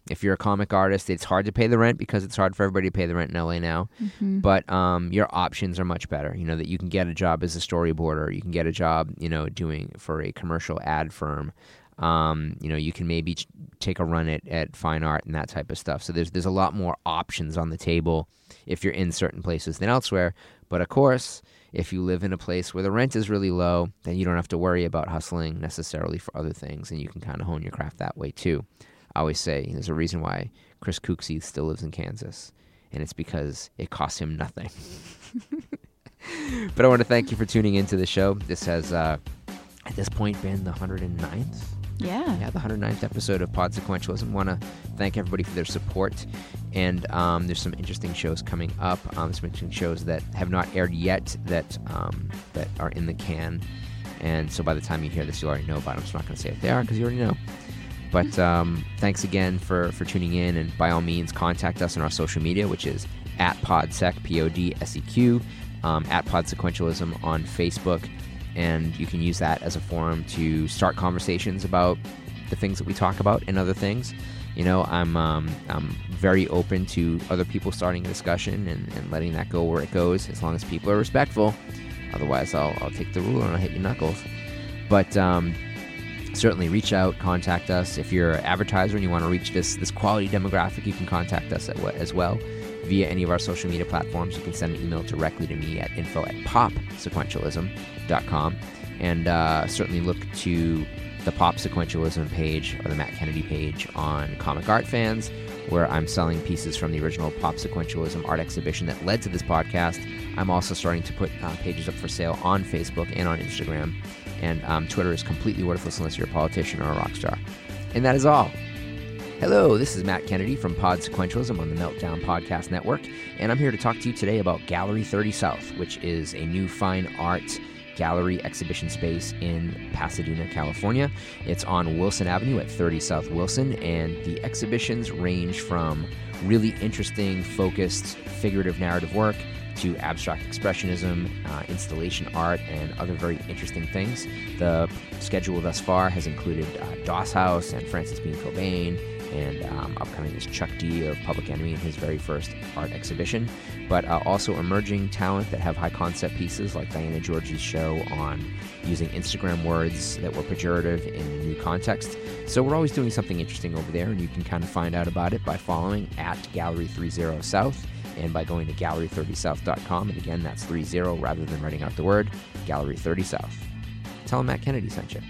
if you're a comic artist, it's hard to pay the rent because it's hard for everybody to pay the rent in LA now. Mhm. But um, your options are much better. You know that you can get a job as a storyboarder. You can get a job, you know, doing for a commercial ad firm. Um, you know, you can maybe ch- take a run at, at fine art and that type of stuff. So there's there's a lot more options on the table if you're in certain places than elsewhere. But of course, if you live in a place where the rent is really low, then you don't have to worry about hustling necessarily for other things, and you can kind of hone your craft that way too. I always say there's a reason why Chris Cooksey still lives in Kansas, and it's because it costs him nothing. but I want to thank you for tuning into the show. This has, uh, at this point, been the 109th yeah. yeah, the 109th episode of Pod Sequentialism. Want to thank everybody for their support. And um, there's some interesting shows coming up. Um, some interesting shows that have not aired yet that um, that are in the can. And so by the time you hear this, you already know about them. So I'm not going to say what they are because you already know. But um, thanks again for, for tuning in. And by all means, contact us on our social media, which is at PodSeq, P O D S E Q, um, at Pod Sequentialism on Facebook and you can use that as a forum to start conversations about the things that we talk about and other things. You know, I'm um, I'm very open to other people starting a discussion and, and letting that go where it goes, as long as people are respectful. Otherwise, I'll, I'll take the ruler and I'll hit your knuckles. But um, certainly reach out, contact us. If you're an advertiser and you want to reach this this quality demographic, you can contact us at, as well via any of our social media platforms. You can send an email directly to me at info at popsequentialism.com. And uh, certainly look to the Pop Sequentialism page or the Matt Kennedy page on Comic Art Fans, where I'm selling pieces from the original Pop Sequentialism art exhibition that led to this podcast. I'm also starting to put uh, pages up for sale on Facebook and on Instagram. And um, Twitter is completely worthless unless you're a politician or a rock star. And that is all. Hello, this is Matt Kennedy from Pod Sequentialism on the Meltdown Podcast Network, and I'm here to talk to you today about Gallery 30 South, which is a new fine art gallery exhibition space in Pasadena, California. It's on Wilson Avenue at 30 South Wilson, and the exhibitions range from really interesting, focused, figurative narrative work to abstract expressionism, uh, installation art, and other very interesting things. The schedule thus far has included uh, Doss House and Francis Bean Cobain, and um, upcoming is Chuck D of Public Enemy in his very first art exhibition, but uh, also emerging talent that have high concept pieces like Diana Georgie's show on using Instagram words that were pejorative in a new context. So we're always doing something interesting over there, and you can kind of find out about it by following at Gallery 30 South and by going to gallery30south.com. And again, that's 30 rather than writing out the word, Gallery 30 South. Tell them Matt Kennedy sent you.